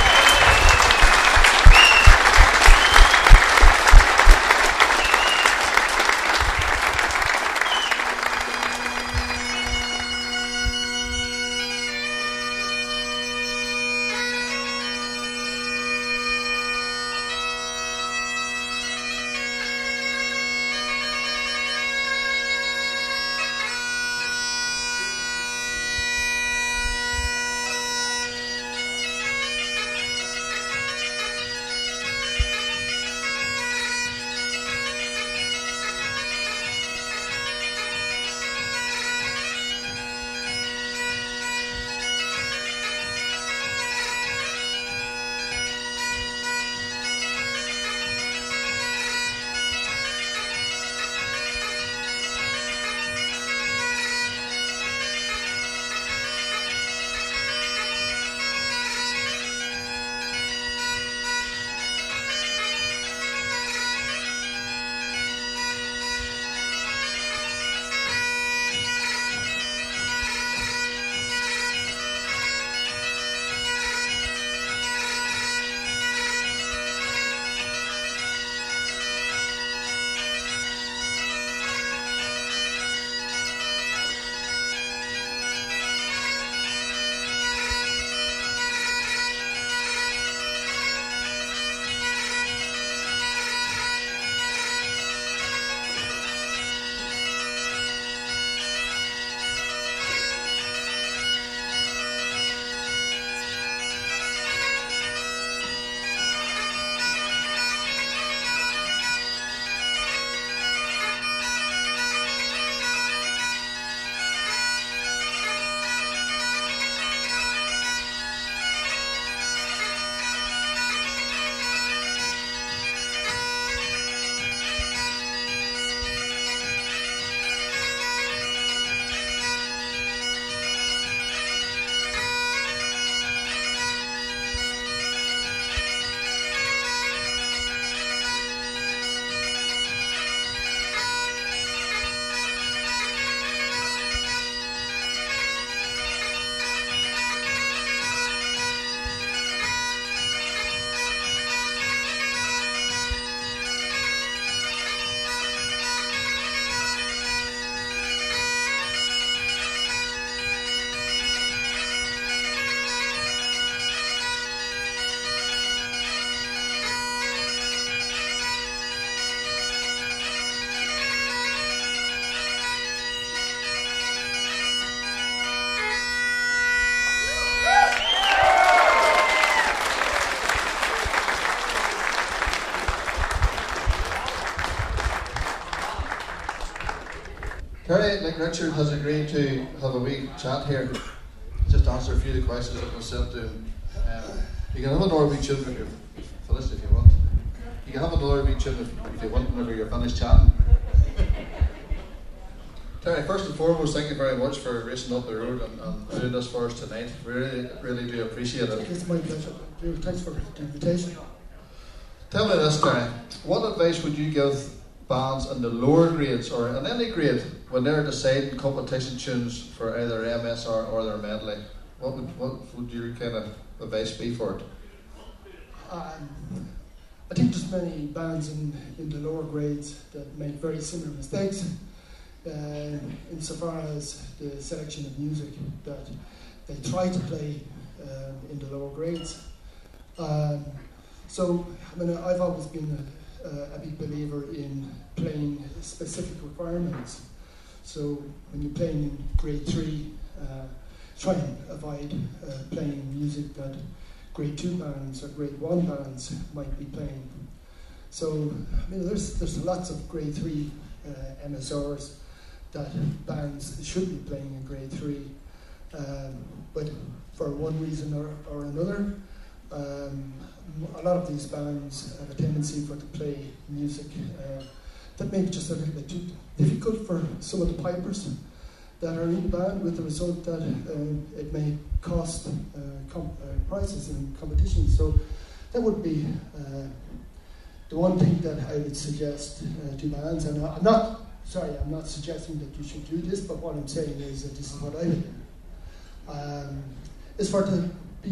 Like Richard has agreed to have a wee chat here, just answer a few of the questions that were sent to him. Um, you can have another wee tune if you, Phyllis, if you want. You can have another wee tune if, if you want whenever you're finished chatting. Terry, first and foremost, thank you very much for racing up the road and, and doing this for us tonight. We really, really do appreciate it. It's my pleasure. Thanks for the invitation. Tell me this, Terry. What advice would you give bands in the lower grades or in any grade when they're deciding competition tunes for either MSR or their medley? What would what would your kind of advice be for it? Um, I think there's many bands in, in the lower grades that make very similar mistakes uh, insofar as the selection of music that they try to play um, in the lower grades. Um, so, I mean, I've always been a, a big believer in playing specific requirements. So, when you're playing in grade three, uh, try and avoid uh, playing music that grade two bands or grade one bands might be playing. So, I mean, there's there's lots of grade three uh, MSRs that bands should be playing in grade three, um, but for one reason or, or another, um, a lot of these bands have a tendency for to play music uh, that may be just a little bit too difficult for some of the pipers that are in the band, with the result that um, it may cost uh, uh, prizes in competitions. So that would be uh, the one thing that I would suggest uh, to bands. And I'm not sorry, I'm not suggesting that you should do this, but what I'm saying is that this is what I would do. Um, is for to be,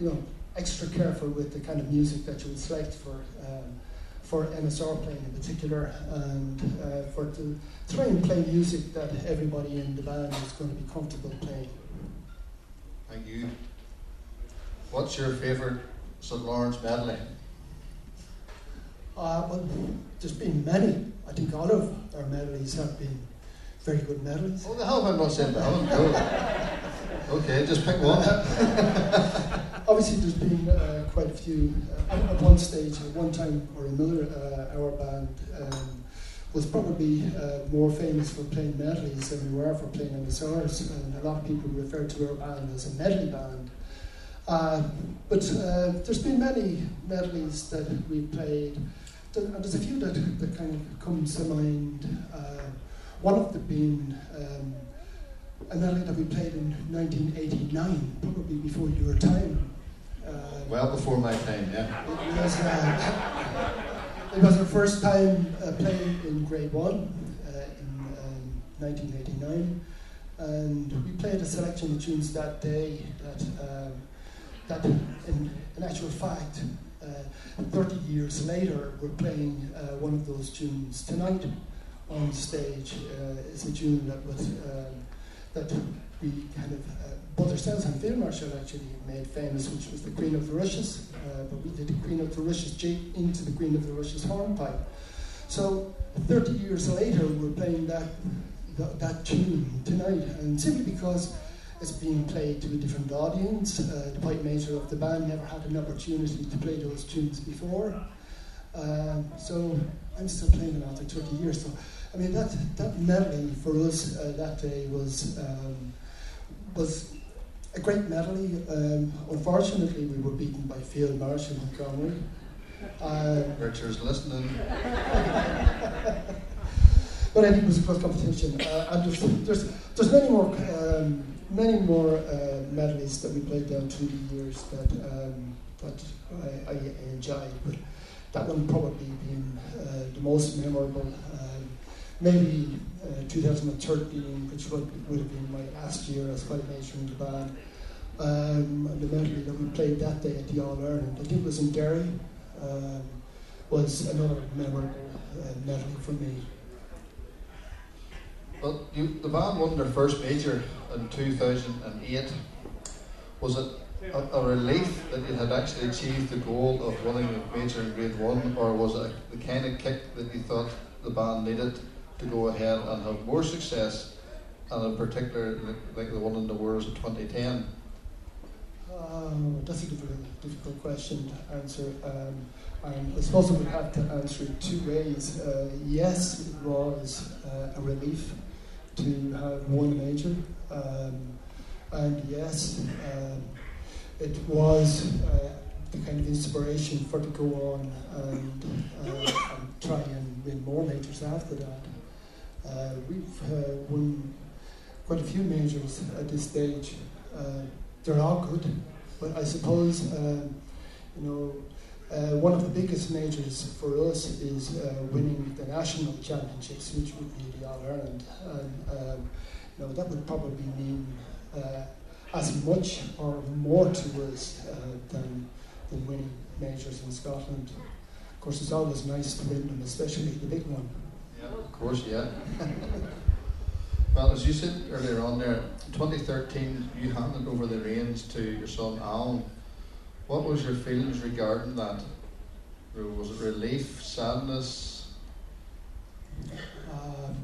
you know, extra careful with the kind of music that you would select for um, for MSR playing in particular, and uh, for to try and play music that everybody in the band is going to be comfortable playing. Thank you. What's your favourite St Laurence medley? Uh, well, there's been many. I think all of our medleys have been very good medleys. Oh, the hell I'm not saying that. No. Okay, just pick one. Obviously, there's been uh, quite a few. Uh, at- one stage, at one time or another, uh, our band um, was probably uh, more famous for playing medleys than we were for playing MSRs, and a lot of people refer to our band as a medley band. Uh, but uh, there's been many medleys that we've played, and there's a few that, that kind of comes to mind. One of them being um, a medley that we played in 1989, probably before your time. Uh, Well before my time, yeah. it was, uh, it was our first time uh, playing in grade one uh, in um, 1989, and we played a selection of tunes that day that, um, that in, in actual fact, uh, 30 years later, we're playing uh, one of those tunes tonight on stage. Uh, it's a tune that was um, that we kind of uh, ourselves and Field Marshal actually made famous, which was the Queen of the Rushes. Uh, but we did the Queen of the Rushes J into the Queen of the Rushes hornpipe. So 30 years later, we're playing that, that that tune tonight, and simply because it's being played to a different audience, uh, the pipe major of the band never had an opportunity to play those tunes before. Um, so I'm still playing it after 30 years. So I mean that that medley for us uh, that day was um, was a great medley. Um, unfortunately, we were beaten by Field Marshal and Conway. Uh, Richard's listening. but I think it was a good competition. Uh, and there's, there's, there's many more, um, many more uh, medleys that we played down through the years that, um, that I, I enjoyed. But that one probably being uh, the most memorable. Maybe uh, 2013, which would, would have been my last year as pipe major in the band. Um, and the medley that we played that day at the All Ireland, I think it was in Derry, um, was another memorable uh, medley for me. Well, you, the band won their first major in 2008. Was it a, a relief that you had actually achieved the goal of winning a major in grade one, or was it the kind of kick that you thought the band needed to go ahead and have more success, and in particular, like, the one in the Worlds of 2010? Um, that's a difficult, difficult question to answer. Um, and I suppose would have to answer it two ways. Uh, yes, it was uh, a relief to have one major. Um, and yes, um, it was uh, the kind of inspiration for to go on and, uh, and try and win more majors after that. Uh, we've uh, won quite a few majors at this stage. Uh, they're all good, but I suppose um, you know uh, one of the biggest majors for us is uh, winning the national championships, which would be the All Ireland, and um, you know that would probably mean uh, as much or more to us uh, than than winning majors in Scotland. Of course, it's always nice to win them, especially the big one. Of course, yeah. well, as you said earlier on there, 2013, you handed over the reins to your son Alan. What was your feelings regarding that? Was it relief, sadness? Um,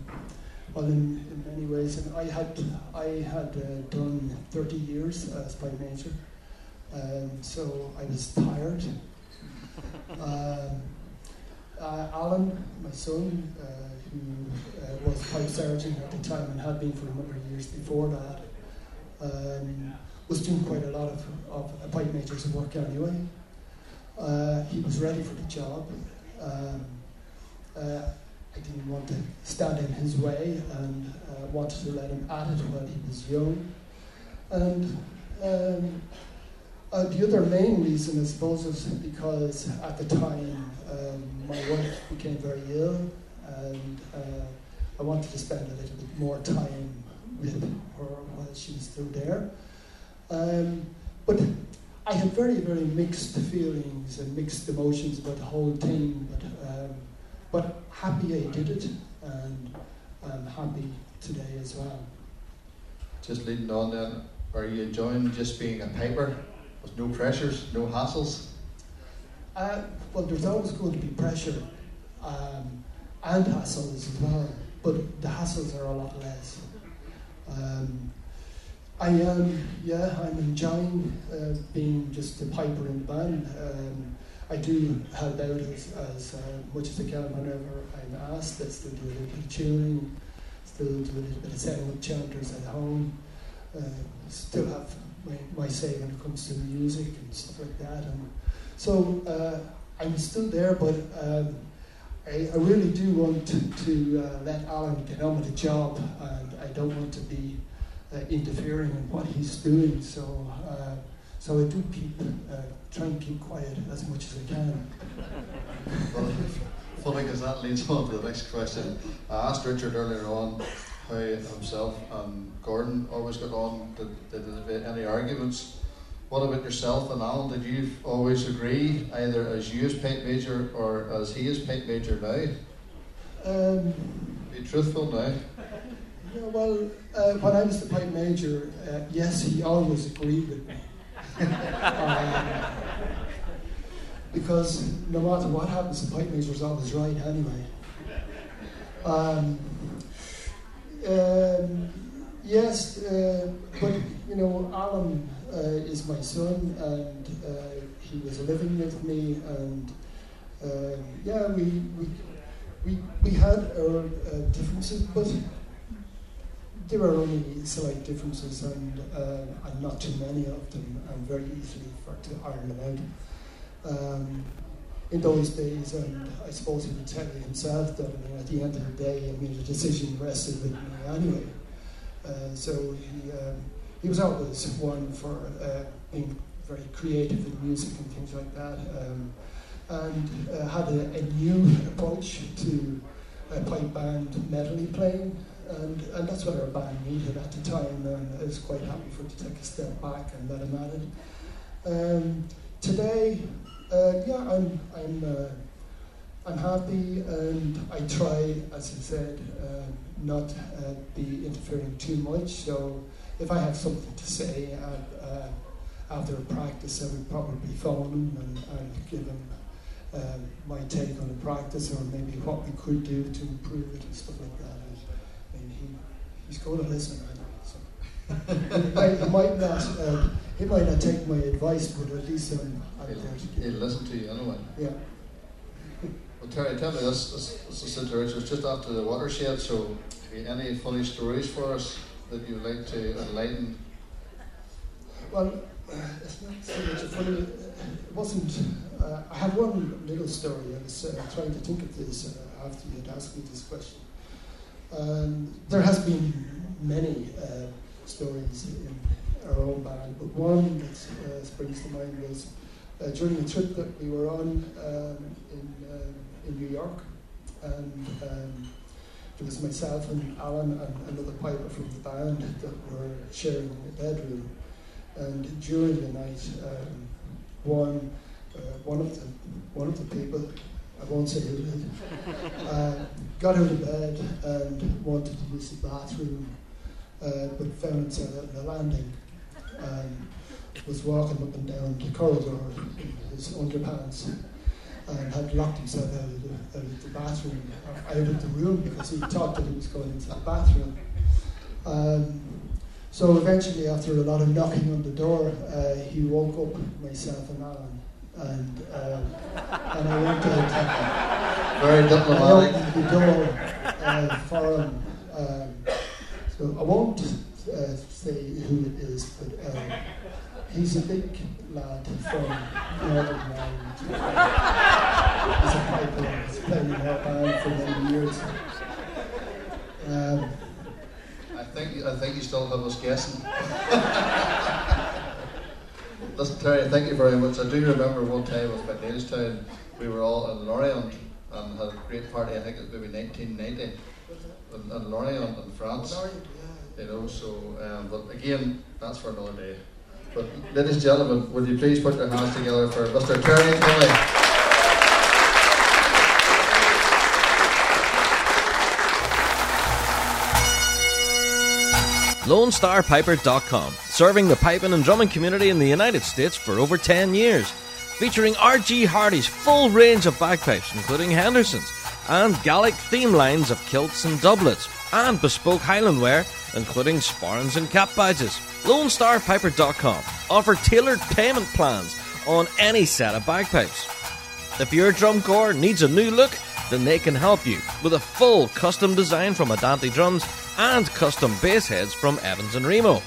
well, in, in many ways, and I had I had uh, done 30 years as pipe major, um, so I was tired. um, uh, Alan, my son, uh, who uh, was pipe sergeant at the time and had been for a number of years before that, um, was doing quite a lot of, of pipe major's work anyway. Uh, he was ready for the job. Um, uh, I didn't want to stand in his way and uh, wanted to let him at it while he was young. And um, uh, the other main reason, I suppose, is because at the time um, my wife became very ill and uh, I wanted to spend a little bit more time with her while she was still there. Um, but I had very, very mixed feelings and mixed emotions about the whole thing. But um, but happy I did it, and I'm happy today as well. Just leading on then, are you enjoying just being a piper with no pressures, no hassles? Uh, well, there's always going to be pressure um, and hassles as well, but the hassles are a lot less. Um, I am, yeah, I'm enjoying uh, being just a piper in the band. Um, I do help out as, as uh, much as I can whenever I'm asked. I still do a little bit of tuning, still do a little bit of setting up chanters at home. Uh, still have my, my say when it comes to music and stuff like that. And so uh, I'm still there, but um, I, I really do want to, uh, let Alan get on with the job, and I don't want to be uh, interfering in what he's doing. So, uh, so I do keep uh, try and keep quiet as much as I can. Well, funny because that leads on to the next question. I asked Richard earlier on how himself and Gordon always got on. Did, did there any arguments? What about yourself and Alan? Did you always agree, either as you as Pipe Major or as he as Pipe Major now? Um, Be truthful now. yeah, well, uh, when I was the pipe major, uh, yes, he always agreed with me. Um, because no matter what happens, the pipe is always right anyway. Um, um, yes, uh, but you know, Alan uh, is my son, and uh, he was living with me, and um, yeah, we, we we we had our uh, differences, but there were only slight differences, and uh, and not too many of them, and very easily for to iron them out. Um, in those days, and I suppose he would tell you himself that I mean, at the end of the day, I mean, the decision rested with me anyway. Uh, so he, um, he was always one for uh, being very creative in music and things like that, um, and uh, had a, a new approach to uh, pipe band medley playing, and, and that's what our band needed at the time, and I was quite happy for to take a step back and let him at it. Um, today, uh, yeah, I'm I'm uh, I'm happy, and I try, as I said, uh, not uh, be interfering too much. So if I have something to say uh, uh, after a practice, I would probably phone him and, and give him um, my take on the practice, or maybe what we could do to improve it and stuff like that. And, I mean, he he's going to listen. Anyway, so. he, might, not. Uh, he might not take my advice, but at least I'm, I'm there to He'll give. listen to you anyway. Yeah. Well, Terry, tell me this, this, this is situation. It's just after the watershed, so have you any funny stories for us that you'd like to enlighten? Well, it's not so much a funny. It wasn't. Uh, I have one little story. I was uh, trying to think of this uh, after you had asked me this question. Um, there has been many uh, stories in our own band, but one that uh, springs to mind was uh, during a trip that we were on um, in um, in New York, and um, it was myself and Alan and another piper from the band that were sharing a bedroom. And during the night, um, one uh, one of the one of the people, I won't say who, uh, got out of bed and wanted to use the bathroom, uh, but found himself out on the landing and was walking up and down the corridor in his underpants and had locked himself out of the, out of the bathroom, out of the room because he thought that he was going into the bathroom. Um, so eventually, after a lot of knocking on the door, uh, he woke up myself and Alan, and uh, and I went out. Very I diplomatic. opened the door uh, for him. Um, so I won't uh, say who it is, but uh, he's a big lad from Northern Ireland. he's a piper. He's played in our band for many years. Um, I think I think you still have us guessing. Listen, Terry, thank you very much. I do remember one time I was at Neilstown, we were all in Lorient and had a great party, I think it was maybe 1990, in, in Lorient in France. You know, so, um, but again, that's for another day. But ladies and gentlemen, would you please put your hands together for Mr. Terry Tully? LoneStarPiper.com, serving the piping and drumming community in the United States for over 10 years. Featuring R.G. Hardy's full range of bagpipes, including Henderson's, and Gallic theme lines of kilts and doublets, and bespoke Highland wear, including sporrans and cap badges. LoneStarPiper.com offer tailored payment plans on any set of bagpipes. If your drum corps needs a new look, then they can help you with a full custom design from Adante Drums and custom bass heads from Evans and Remo.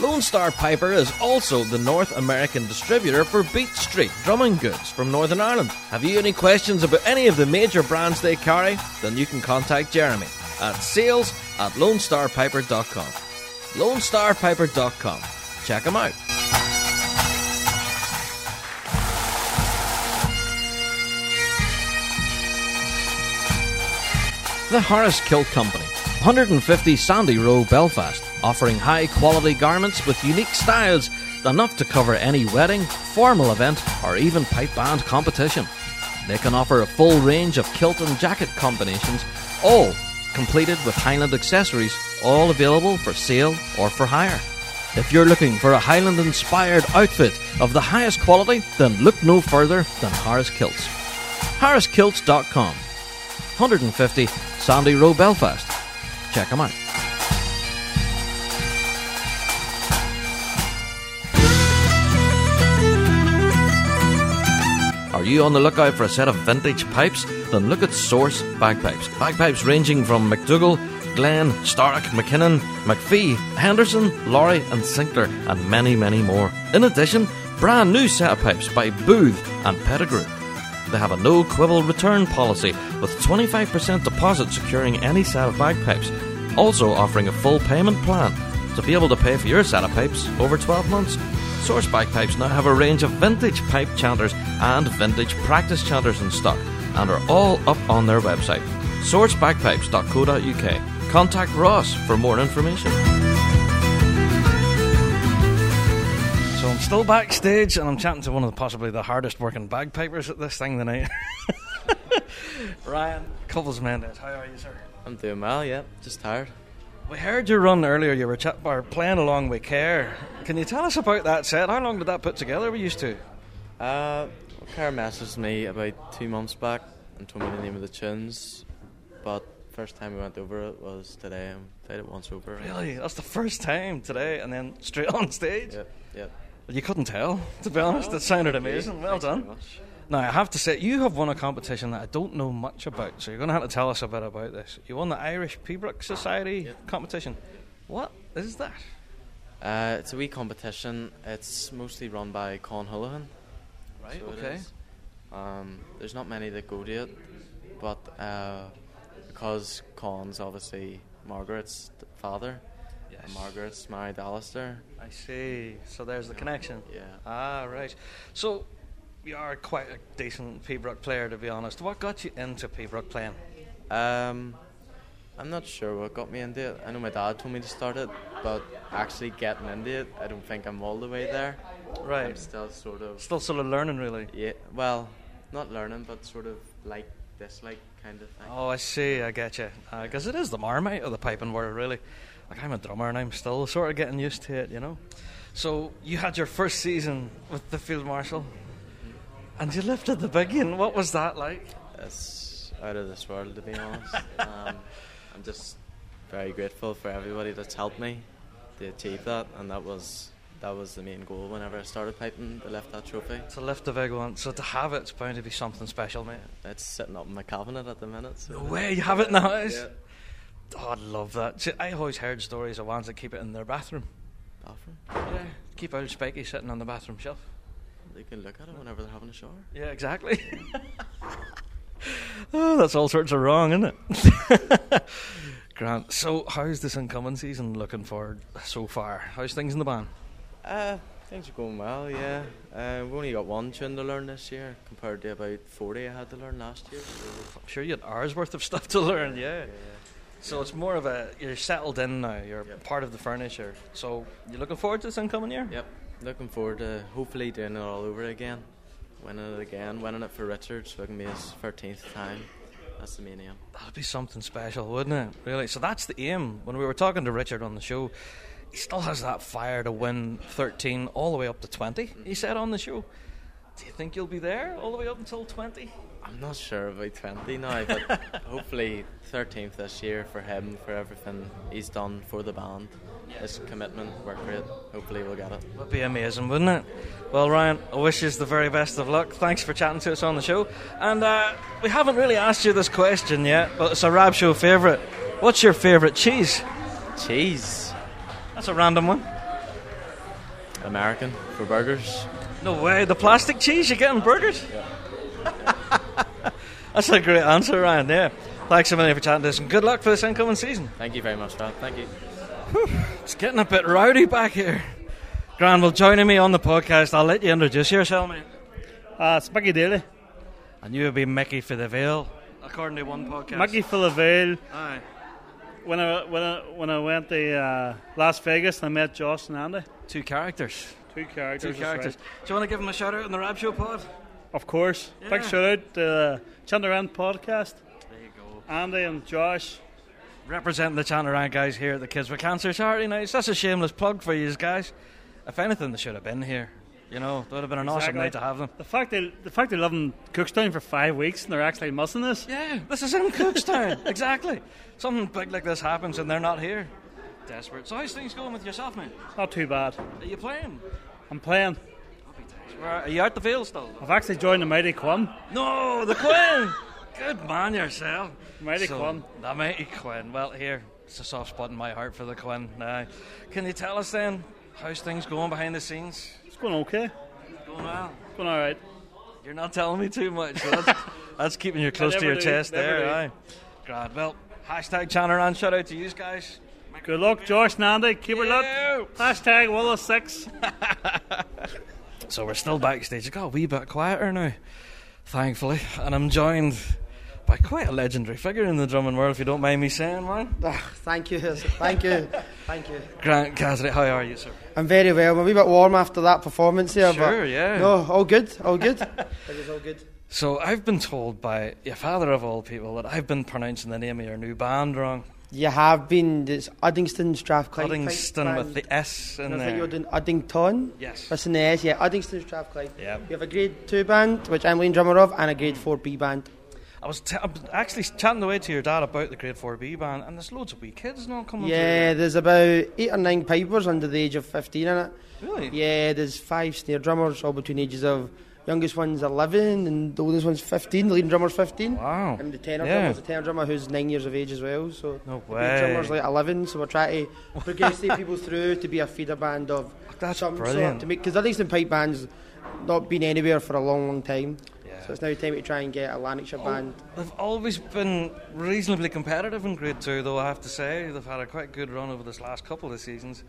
Lone Star Piper is also the North American distributor for Beat Street drumming goods from Northern Ireland. Have you any questions about any of the major brands they carry? Then you can contact Jeremy at sales at lonestarpiper.com. lonestarpiper.com. Check them out. The Harris Kilt Company, 150 Sandy Row, Belfast, offering high quality garments with unique styles enough to cover any wedding, formal event, or even pipe band competition. They can offer a full range of kilt and jacket combinations, all completed with Highland accessories, all available for sale or for hire. If you're looking for a Highland inspired outfit of the highest quality, then look no further than Harris Kilts. HarrisKilts.com 150 Sandy Row, Belfast. Check them out. You on the lookout for a set of vintage pipes? Then look at Source Bagpipes. Bagpipes ranging from McDougall, Glen, Starrick, McKinnon, McPhee, Henderson, Lawrie, and Sinclair, and many, many more. In addition, brand new set of pipes by Booth and Pettigrew. They have a no quibble return policy with 25% deposit securing any set of bagpipes, also offering a full payment plan to be able to pay for your set of pipes over 12 months. Source Bagpipes now have a range of vintage pipe chanters and vintage practice chanters in stock and are all up on their website, sourcebagpipes.co.uk. Contact Ross for more information. So I'm still backstage and I'm chatting to one of the possibly the hardest working bagpipers at this thing tonight. Ryan Couples Mendez, how are you, sir? I'm doing well, yeah. Just tired. We heard you run earlier. You were or playing along with Kerr. Can you tell us about that set? How long did that put together? We used to. Uh, Kerr messaged me about two months back and told me the name of the tunes, but first time we went over it was today and played it once over. Really, that's the first time today, and then straight on stage. Yep, yep. You couldn't tell, to be honest. It sounded amazing. Well Thanks done. Much. Now, I have to say, you have won a competition that I don't know much about, so you're going to have to tell us a bit about this. You won the Irish Pibroch Society competition. What is that? Uh, it's a wee competition. It's mostly run by Con Houlihan. Right, so okay. Um, there's not many that go to it, but uh, because Con's obviously Margaret's father, Yes. and Margaret's married Alistair. I see. So there's the connection. Yeah. Ah, right. So you are quite a decent Pibroch player, to be honest. What got you into Pibroch playing? Um, I'm not sure what got me into it. I know my dad told me to start it, but actually getting into it, I don't think I'm all the way there. Right. I'm still sort of Still sort of learning, really. yeah. Well, not learning, but sort of like dislike kind of thing. Oh, I see. I get you. Because it is the marmite of the piping world, really. Like I'm a drummer and I'm still sort of getting used to it, you know. So you had your first season with the field marshal, and you lifted the big one. What was that like? It's out of this world, to be honest. um, I'm just very grateful for everybody that's helped me to achieve that, and that was that was the main goal whenever I started piping to lift that trophy. To lift the big one. So to have it, it's bound to be something special, mate. It's sitting up in my cabinet at the minute. So No way, you have it now. Yeah. Oh, I love that. See, I always heard stories of ones that keep it in their bathroom. Bathroom. Yeah, keep old Spiky sitting on the bathroom shelf. They can look at it whenever they're having a shower. Yeah, exactly. oh, that's all sorts of wrong, isn't it? Grant. So, how's this incoming season looking forward so far? How's things in the band? Uh, things are going well, yeah. Uh, we've only got one tune to learn this year compared to about 40 I had to learn last year. So I'm sure you had hours worth of stuff to learn, yeah. So it's more of a you're settled in now. You're Yep. part of the furniture. So you're looking forward to this incoming year? Yep. Looking forward to hopefully doing it all over again. Winning it again, winning it for Richard, so it can be his 13th time. That's the main aim. That'd be something special, wouldn't it? Really. So that's the aim. When we were talking to Richard on the show, he still has that fire to win 13 all the way up to 20. He said on the show. Do you think you'll be there all the way up until 20? I'm not sure about 20 now, but hopefully 13th this year for him, for everything he's done for the band. His commitment, work rate, hopefully we'll get it. Would be amazing, wouldn't it? Well, Ryan, I wish you the very best of luck. Thanks for chatting to us on the show. And uh, we haven't really asked you this question yet, but it's a Rab Show favourite. What's your favourite cheese? Cheese. That's a random one. American for burgers. No way, the plastic cheese you get in burgers? That's a great answer, Ryan. Yeah. Thanks so million for chatting to us, and good luck for this incoming season. Thank you very much, Rob. Thank you. It's getting a bit rowdy back here. Gran, well, joining me on the podcast, I'll let you introduce yourself, mate. Uh, it's Mickey Daly. And you would be Mickey for the Veil, according to one podcast. Mickey for the Veil. Aye. When I when I when I went to uh, Las Vegas, I met Josh and Andy. Two characters. Two characters. Two characters. right. Do you want to give them a shout out on the Rab Show pod? Of course. Yeah. Big shout out to the Chandarant podcast. There you go. Andy and Josh. Representing the Chantarant guys here at the Kids with Cancer charity nights. That's a shameless plug for you guys. If anything, they should have been here. You know, it would have been an awesome night to have them. The fact they the fact they live in Cookstown for five weeks and they're actually missing this. Yeah, this is in Cookstown. exactly. Something big like this happens and they're not here. Desperate. So how's things going with yourself, man? Not too bad. Are you playing? I'm playing. Are you out the field still? I've actually joined the Mighty Quinn. No, the Quinn. Good man yourself. Mighty So, Quinn. The mighty Quinn. Well, here, it's a soft spot in my heart for the Quinn. Now, can you tell us then how's things going behind the scenes? It's going okay. Going well. It's going all right. You're not telling me too much. So that's, that's keeping you close to your do, chest there. do. Aye. Glad. Well, hashtag Channeran. Shout out to you guys. Good luck, Josh and Andy. Keep it up. Hashtag Willis six. So we're still backstage. It got a wee bit quieter now, thankfully, and I'm joined by quite a legendary figure in the drumming world, if you don't mind me saying, man. Ah, thank you, thank you, thank you. Grant Cassidy, how are you, sir? I'm very well. I'm a wee bit warm after that performance here. Sure, but yeah. no, all good, all good. it was all good. So I've been told by your father of all people that I've been pronouncing the name of your new band wrong. You have been this Uddingston Strathclyde. Uddingston with the S in I think there. you're doing Uddington. Yes. That's in the S, yeah. Uddingston Strathclyde. Yep. We have a grade two band, which I'm lead drummer of, and a grade four B band. I was t- actually chatting away to your dad about the Grade 4B band, and there's loads of wee kids now coming Yeah, there's about eight or nine pipers under the age of 15 in it. Really? Yeah, there's five snare drummers, all between ages of youngest one's 11 and the oldest one's 15. The leading drummer's 15. Wow. And the tenor Yeah. drummer's the tenor drummer who's nine years of age as well. So No the way. bass drummer's like 11. So we're trying to progress people through to be a feeder band of That's some brilliant. sort to make because the Eastern Pipe band's not been anywhere for a long, long time. So it's now time to try and get a Lanarkshire band. They've always been reasonably competitive in Grade 2, though, I have to say. They've had a quite good run over this last couple of seasons.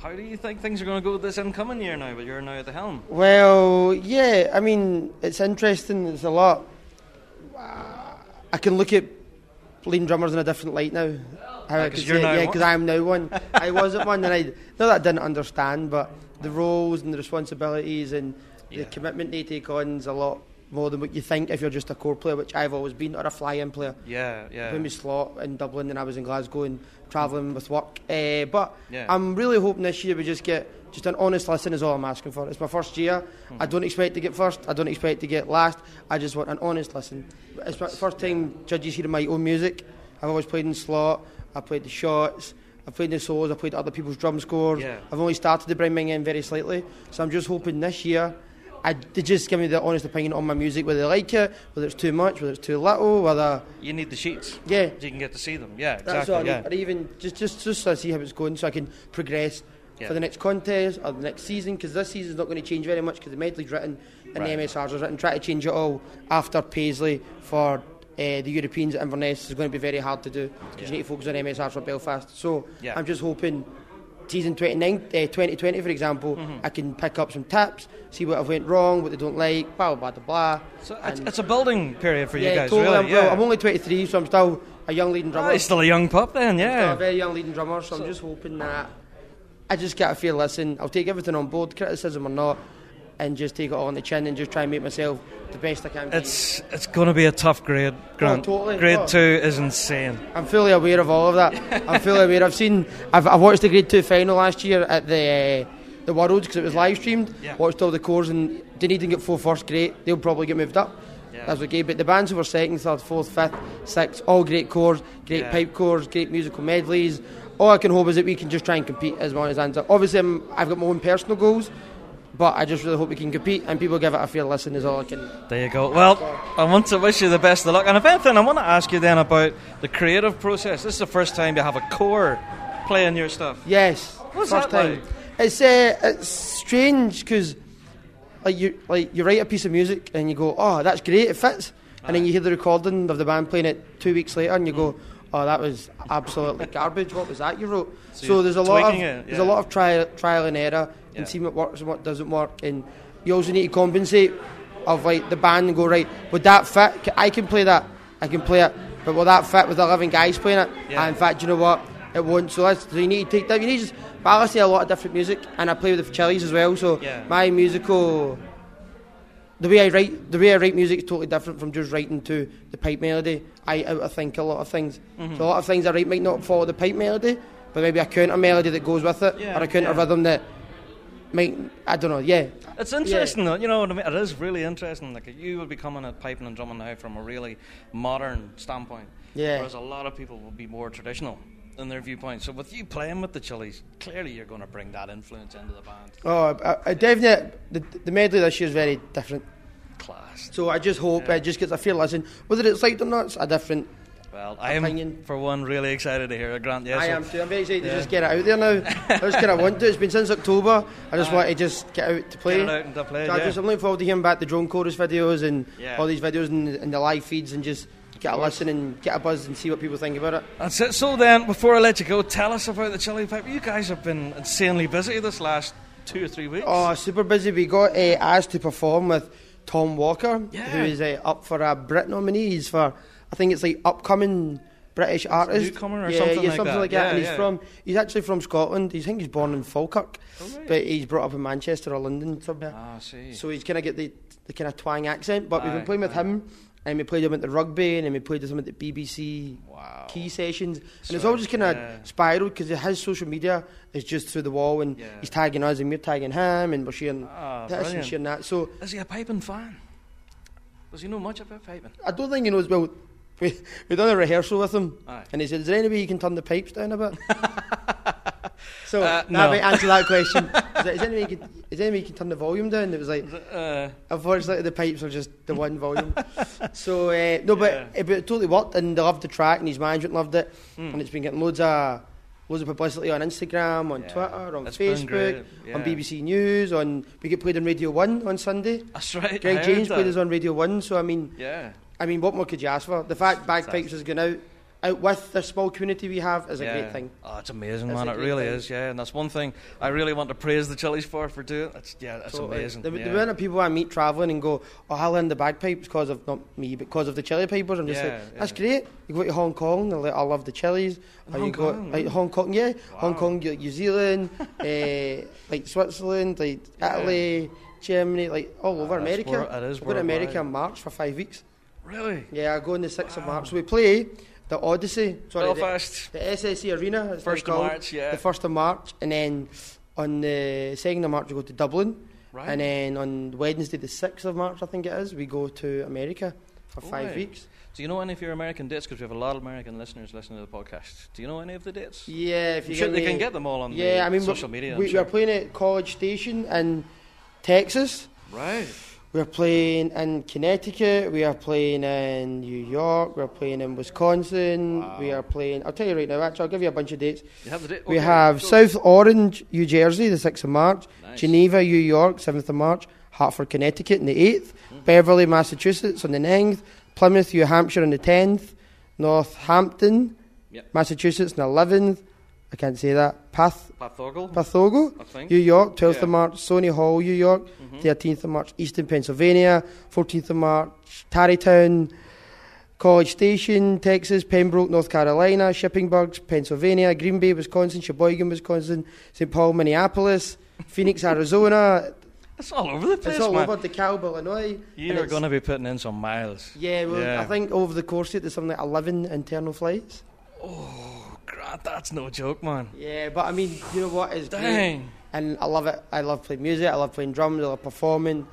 How do you think things are going to go this incoming year now, but you're now at the helm? Well, yeah, I mean, it's interesting. It's a lot. I can look at leading drummers in a different light now. How I 'cause could you're yeah, because I'm now one. I wasn't one, and I not that I didn't understand, but the roles and the responsibilities and the commitment they take on is a lot more than what you think if you're just a corps player, which I've always been, or a fly-in player. Yeah, yeah. When we slot in Dublin and I was in Glasgow and travelling with work. Uh, but Yeah. I'm really hoping this year we just get just an honest listen is all I'm asking for. It's my first year. Mm-hmm. I don't expect to get first. I don't expect to get last. I just want an honest listen. It's my first time judges hearing my own music. I've always played in slot. I played the Shotts. I've played the solos. I've played other people's drum scores. Yeah. I've only started to bring mine in very slightly. So I'm just hoping this year I, they just give me the honest opinion on my music, whether they like it, whether it's too much, whether it's too little, whether You need the sheets. Yeah. So you can get to see them. Yeah, exactly. yeah. need. Or even just, just, just so I see how it's going, so I can progress Yeah. for the next contest or the next season. Because this season's not going to change very much because the medley's written and Right. the MSRs are written. Try to change it all after Paisley for. Uh, the Europeans at Inverness is going to be very hard to do because you need to focus on MSRs for Belfast. So Yeah. I'm just hoping season 29, uh, 2020, for example, Mm-hmm. I can pick up some tips, see what I've went wrong, what they don't like, blah blah blah blah. So it's, it's a building period for yeah, you guys, totally. really. I'm, yeah. I'm only 23, so I'm still a young leading drummer. Oh, you're still a young pup then, I'm still yeah. a very young leading drummer, so, I'm just hoping that I just get a fair listen. I'll take everything on board, criticism or not, and just take it all on the chin and just try and make myself the best I can. be. It's it's going to be a tough grade, Grant. totally. Grade Oh. two is insane. I'm fully aware of all of that. I'm fully aware. I've seen. I've, I watched the Grade Two final last year at the uh, the Worlds because it was live streamed. Yeah. Watched all the corps and Dunedin get four first. Great. They'll probably get moved up. Yeah. That's okay. But the bands who were second, third, fourth, fifth, sixth, all great corps, great Yeah. pipe corps, great musical medleys. All I can hope is that we can just try and compete as well as up. Obviously, I'm, I've got my own personal goals, but I just really hope we can compete and people give it a fair listen. Is all I can. There you go. Well, I want to wish you the best of luck. And if anything, I want to ask you then about the creative process. This is the first time you have a corps playing your stuff. Yes. What's first that time. like? It's uh, it's strange because like you like you write a piece of music and you go, oh, that's great, it fits, and then you hear the recording of the band playing it two weeks later and you go, oh, that was absolutely garbage. What was that you wrote? So So, there's a lot of it, there's a lot of trial trial and error Yeah. and seeing what works and what doesn't work, and you also need to compensate of like the band and go right. Would that fit? I can play that. I can play it, but will that fit with eleven guys playing it? Yeah. And in fact, you know what? It won't. So that's so you need to take that. You need to just. But I listen to a lot of different music, and I play with the Chili's as well. So Yeah. my musical, the way I write, the way I write music is totally different from just writing to the pipe melody. I outthink a lot of things. Mhm. So a lot of things I write might not follow the pipe melody, but maybe a counter melody that goes with it, Yeah, or a counter yeah. rhythm that might. I don't know. Yeah. It's interesting, though. You know what I mean? It is really interesting. Like you will be coming at piping and drumming now from a really modern standpoint. Yeah. Whereas a lot of people will be more traditional in their viewpoint. So with you playing with the Chili's, clearly you're going to bring that influence into the band. Oh, I, I definitely. The, the medley this year is very different. Class. So I just hope it just gets a fair listen. Whether it's liked or not, it's a different. Well, I am, for one, really excited to hear it, Grant. Yeah, I am too. I'm very excited Yeah. to just get it out there now. I just kind of want to. It's been since October. I just Aye. want to just get out to play. Get out and to play, So I yeah. just, I'm looking forward to hearing back the drone chorus videos and Yeah. all these videos and, and the live feeds and just get a listen and get a buzz and see what people think about it. That's it. So then, before I let you go, tell us about the Chili Pipe. You guys have been insanely busy this last two or three weeks. Oh, super busy. We got uh, asked to perform with Tom Walker, Yeah. who is uh, up for a Brit nominee. He's for, I think it's like upcoming British artist. newcomer or yeah, something yeah, like something that. like that. Yeah, and he's yeah. from, he's actually from Scotland. He's, I think he's born in Falkirk, right. but he's brought up in Manchester or London somewhere. Ah, see. So he's kind of get the, the kind of twang accent. But we've Aye, been playing with aye. him, and we played him at the rugby, and then we played him at the BBC Wow. Quay sessions, and it's all just kind of yeah. spiraled because his social media is just through the wall, and Yeah. he's tagging us, and we're tagging him, and we're sharing Ah, this and sharing that. So Is he a piping fan? Does he know much about piping? I don't think he knows. Well, we we done a rehearsal with him, Aye. and he said, "Is there any way you can turn the pipes down a bit?" So Uh, that no. might answer that question. is, it, is, there any could, is there any can turn the volume down? It was like, Uh, unfortunately, the pipes are just the one volume. so uh, no, but, Yeah. it, but it totally worked, and they loved the track, and his management loved it, Hmm. and it's been getting loads of loads of publicity on Instagram, on Yeah. Twitter, on Facebook, great, on. BBC News, on we get played on Radio One on Sunday. That's right. Greg James that. played us on Radio One, so I mean, Yeah. I mean, what more could you ask for? The fact Bagpipes is going out out with the small community we have is a yeah. great thing. Oh, it's amazing, It's man. It really thing. is. Yeah, and that's one thing I really want to praise the Chili's for for doing. It's yeah, it's Totally. amazing. The, yeah. the amount of people I meet travelling and go, oh, I learned the bagpipes because of, not me, but because of the Chilli Pipers. I'm just Yeah, like, that's great. You go to Hong Kong, they're like, I love the chilies. Or Hong you go, Kong, like. Hong Kong, yeah. Hong Kong, New Zealand, eh, like Switzerland, like Italy, Germany, like all over Ah, America. wor- it is I go to America in March for five weeks. Really? Yeah, I go on the 6th of March. So we play the Odyssey. Sorry, the- Belfast. The, SSE Arena. it's First of March, yeah. The 1st of March. And then on the 2nd of March, we go to Dublin. Right. And then on Wednesday, the 6th of March, I think it is, we go to America for oh, five Right. weeks. Do you know any of your American dates? Because we have a lot of American listeners listening to the podcast. Do you know any of the dates? Yeah, if you sure they can get them all on yeah, the I mean, social we, media. We, sure. We're playing at College Station in Texas. Right. We're playing in Connecticut. We are playing in New York. We're playing in Wisconsin. We are playing. I'll tell you right now. Actually, I'll give you a bunch of dates. Have date? We Okay, have cool. South Orange, New Jersey, the sixth of March. Nice. Geneva, New York, seventh of March. Hartford, Connecticut, on the eighth. Hmm. Beverly, Massachusetts, on the 9th. Plymouth, New Hampshire, on the tenth. Northampton, Yep. Massachusetts, on the eleventh. I can't say that. Path. Pathogal. Pathogo, I think. New York, 12th Yeah. of March, Sony Hall, New York, Mhm. 13th of March, Eastern Pennsylvania, 14th of March, Tarrytown, College Station, Texas, Pembroke, North Carolina, Shippensburg, Pennsylvania, Green Bay, Wisconsin, Sheboygan, Wisconsin, St. Paul, Minneapolis, Phoenix, Arizona. It's all over the place, It's all man. over DeKalb, Illinois. You are it's- going to be putting in some miles. Yeah, well. I think over the course of it, there's something like 11 internal flights. Oh, that's no joke, man. Yeah, but I mean, you know what is It's great. Dang. And I love it. I love playing music. I love playing drums. I love performing.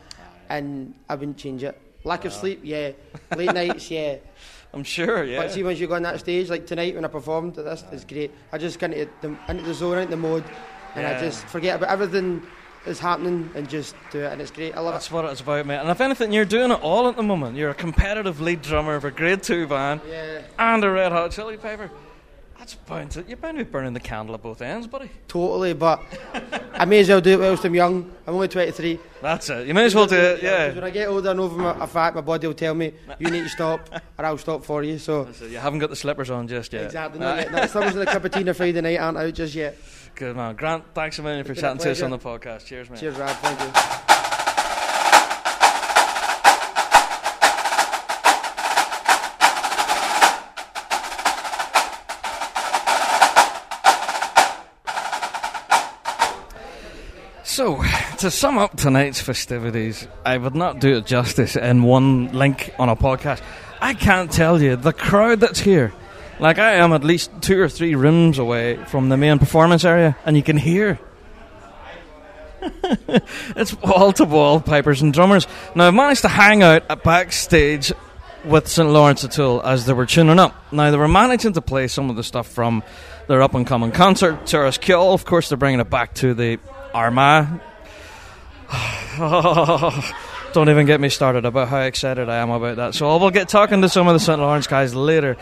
And I wouldn't change it. Lack of sleep, yeah. Late nights, yeah. I'm sure, yeah. But see, once you go on that stage, like tonight when I performed at this, it's great. I just get into the, into the zone, into the mode, and I just forget about everything that's happening and just do it. And it's great. I love it. That's what it's about, mate. And if anything, you're doing it all at the moment. You're a competitive lead drummer of a grade two band. Yeah. and a red hot chili pepper. That's bound to, you're bound to be burning the candle at both ends, buddy. Totally, but I may as well do it whilst I'm young. I'm only 23. That's it. You may as well do it, yeah. 'Cause when I get older and over my, a fact, my body will tell me, you need to stop, or I'll stop for you. So, That's it. You haven't got the slippers on just yet. exactly. Not yet. No, a cup of tea on a Friday night aren't out just yet. Good man. Grant, thanks a million for been a chatting to us on the podcast. Cheers, mate. Cheers, Rab. Thank you. So, to sum up tonight's festivities, I would not do it justice in one link on a podcast. I can't tell you the crowd that's here. Like, I am at least two or three rooms away from the main performance area, and you can hear. it's wall to wall pipers and drummers. Now, I've managed to hang out at backstage with St. Laurence O'Toole as they were tuning up. Now, they were managing to play some of the stuff from their up and coming concert, Turas Ceoil. Of course, they're bringing it back to the Armagh. Don't even get me started about how excited I am about that. So we'll get talking to some of the St. Laurence guys later.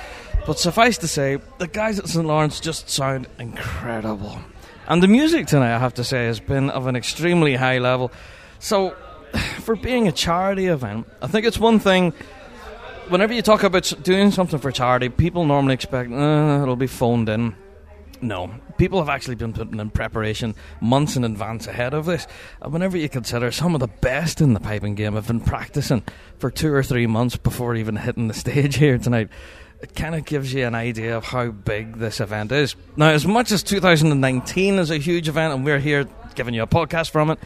But suffice to say, the guys at St. Laurence just sound incredible. And the music tonight, I have to say, has been of an extremely high level. So, for being a charity event, I think it's one thing. Whenever you talk about doing something for charity, people normally expect uh, it'll be phoned in. No, people have actually been putting in preparation months in advance ahead of this. And whenever you consider some of the best in the piping game have been practicing for two or three months before even hitting the stage here tonight, it kind of gives you an idea of how big this event is. Now, as much as 2019 is a huge event, and we're here giving you a podcast from it,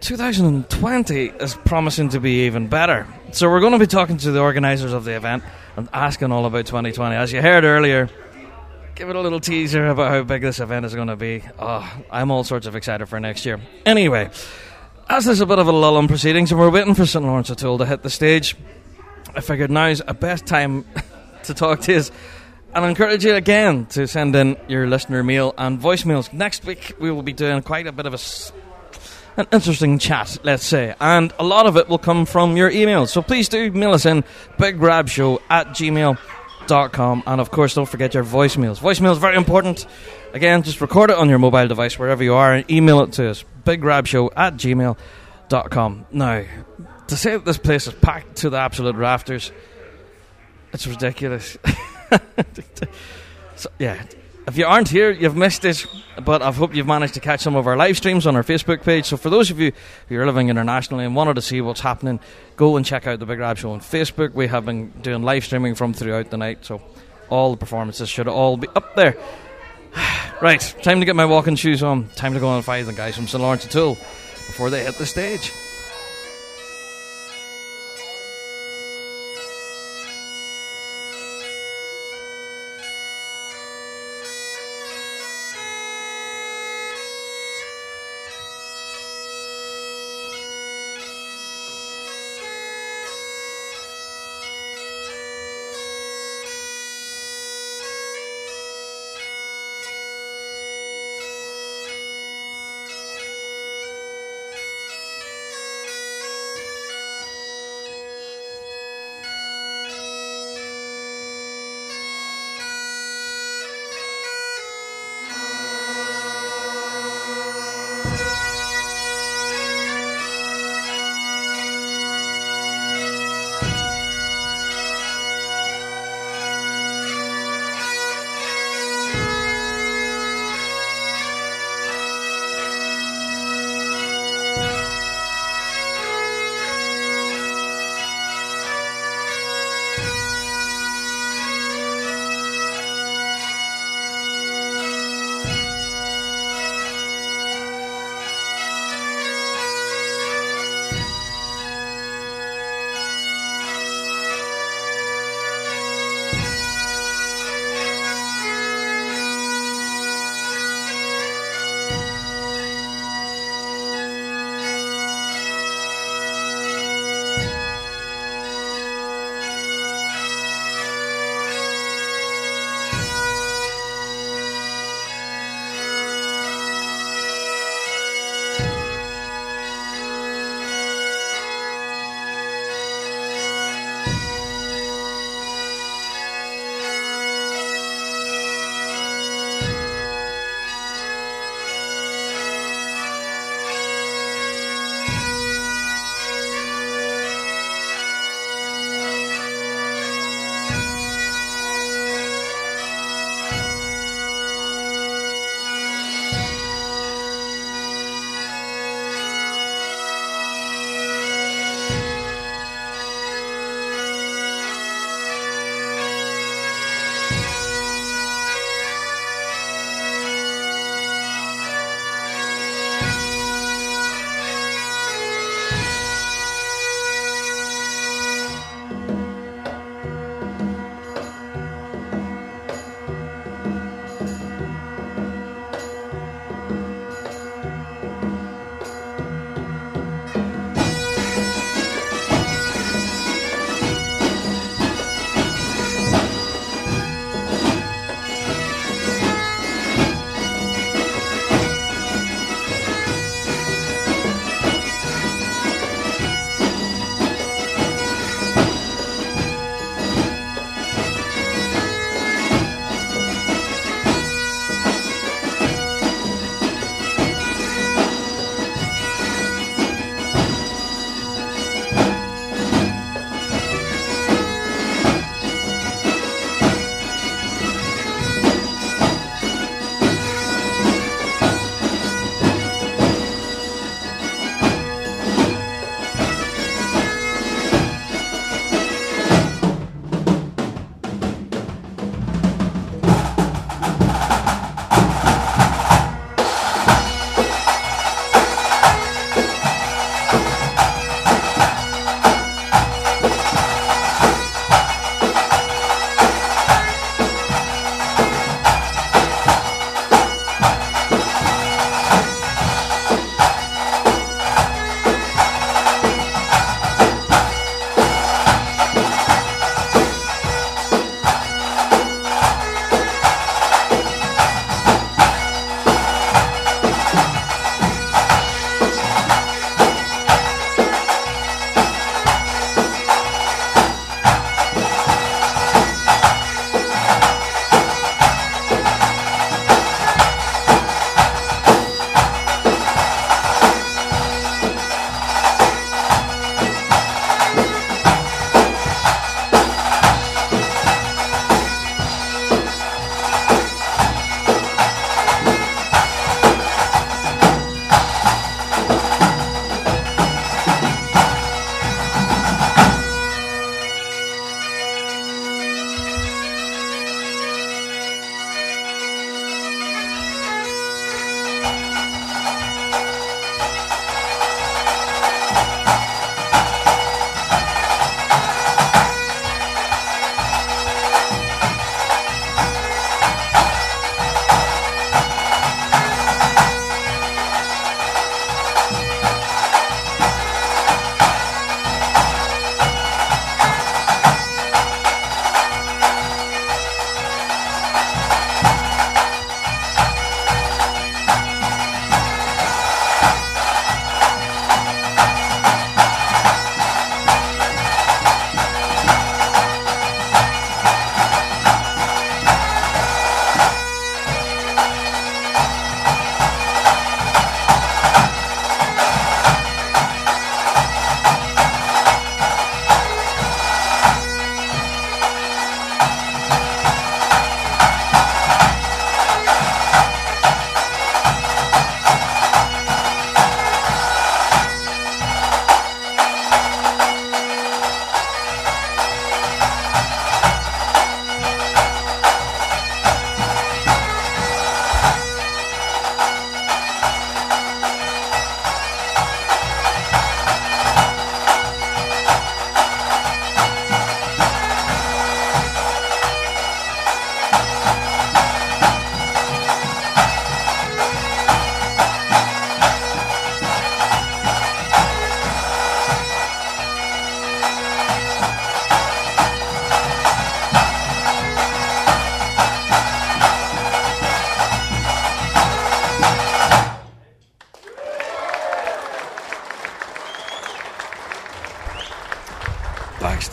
2020 is promising to be even better. So we're going to be talking to the organisers of the event and asking all about 2020. As you heard earlier, give it a little teaser about how big this event is going to be. Oh, I'm all sorts of excited for next year. Anyway, as there's a bit of a lull in proceedings and we're waiting for St. Laurence O'Toole to hit the stage, I figured now's a best time to talk to us and I encourage you again to send in your listener mail and voicemails. Next week we will be doing quite a bit of a an interesting chat, let's say, and a lot of it will come from your emails. So please do mail us in bigrabshow at gmail.com, and of course don't forget your voicemails. Voicemails very important. Again, just record it on your mobile device wherever you are and email it to us bigrabshow at gmail.com. Now, to say that this place is packed to the absolute rafters, it's ridiculous. so, yeah, if you aren't here, you've missed it. But I hope you've managed to catch some of our live streams on our Facebook page. So for those of you who are living internationally and wanted to see what's happening, go and check out the Big Rab Show on Facebook. We have been doing live streaming from throughout the night, so all the performances should all be up there. right, time to get my walking shoes on. Time to go and find the guys from St Laurence O'Toole before they hit the stage.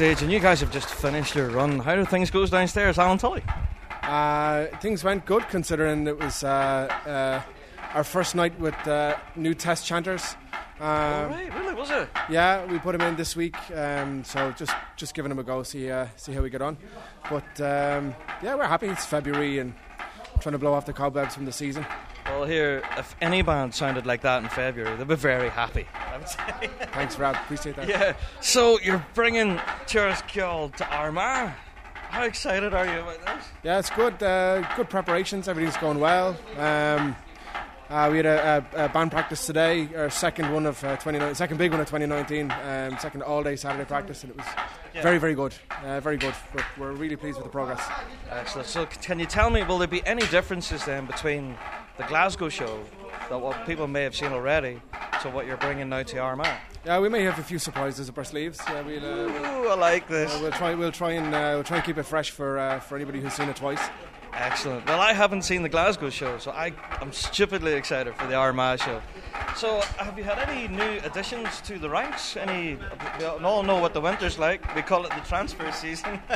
Stage, and you guys have just finished your run. How do things go downstairs, Alan Tully? Uh, things went good considering it was uh, uh, our first night with uh, new test chanters. Um, All right, really, was it? Yeah, we put them in this week, um, so just just giving them a go, see uh, see how we get on. But um, yeah, we're happy. It's February and trying to blow off the cobwebs from the season. Well, here, if any band sounded like that in February, they'd be very happy. I would say. Thanks, Rob. Appreciate that. Yeah. So you're bringing Turas Ceoil to Armagh. How excited are you about this? Yeah, it's good. Uh, good preparations. Everything's going well. Um, uh, we had a, a, a band practice today, our second one of uh, 2019, second big one of 2019, um, second all-day Saturday practice, and it was Yeah. very, very good. Uh, very good. We're, we're really pleased with the progress. Excellent. So, can you tell me, will there be any differences then between the Glasgow show, that what people may have seen already, to what you're bringing now to Armagh? Yeah, we may have a few surprises up our sleeves. Yeah, we'll. Uh, Ooh, I like this. uh, we'll try. We'll try and uh, we'll try and keep it fresh for uh, for anybody who's seen it twice. Excellent. Well, I haven't seen the Glasgow show, so I, I'm stupidly excited for the Armagh show. So, have you had any new additions to the ranks? Any? We all know what the winter's like. We call it the transfer season.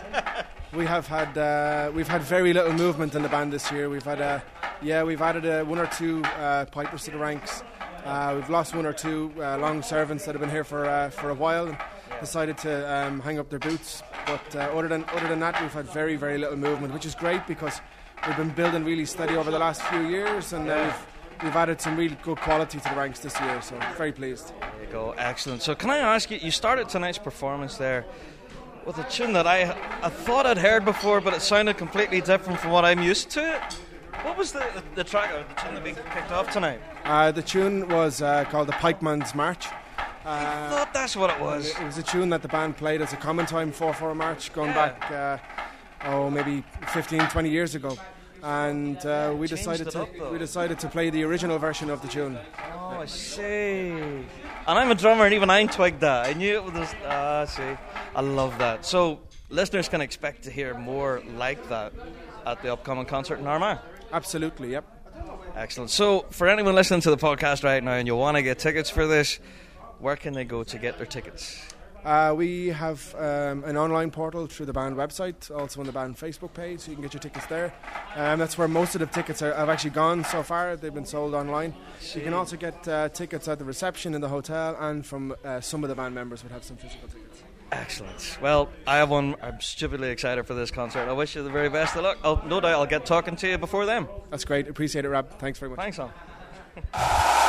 We have had uh, we've had very little movement in the band this year. We've had uh, yeah we've added one or two uh, pipers to the ranks. Uh, we've lost one or two uh, long servants that have been here for uh, for a while and decided to um, hang up their boots. But uh, other than other than that, we've had very very little movement, which is great because we've been building really steady over the last few years, and we've we've added some really good quality to the ranks this year. So very pleased. There you go. Excellent. So, can I ask you? You started tonight's performance there with a tune that I I thought I'd heard before, but it sounded completely different from what I'm used to. What was the the, the track or the tune that we kicked off tonight? Uh, the tune was uh, called the Pikeman's March. Uh, I thought that's what it was. It was a tune that the band played as a common time 4 4 March going Yeah. back, uh, oh, maybe 15, 20 years ago. And uh, we Changed decided to up, we decided to play the original version of the tune. Oh, I see. And I'm a drummer, and even I twigged that. I knew it was. Ah, see. I love that. So, listeners can expect to hear more like that at the upcoming concert in Armagh. Absolutely, yep. Excellent. So, for anyone listening to the podcast right now and you want to get tickets for this, where can they go to get their tickets? Uh, we have um, an online portal through the band website, also on the band Facebook page, so you can get your tickets there. Um, that's where most of the tickets are, have actually gone so far. They've been sold online. You can also get uh, tickets at the reception in the hotel, and from uh, some of the band members would have some physical tickets. Excellent. Well, I have one. I'm stupidly excited for this concert. I wish you the very best of luck. I'll, no doubt I'll get talking to you before then. That's great. Appreciate it, Rob. Thanks very much. Thanks, Al.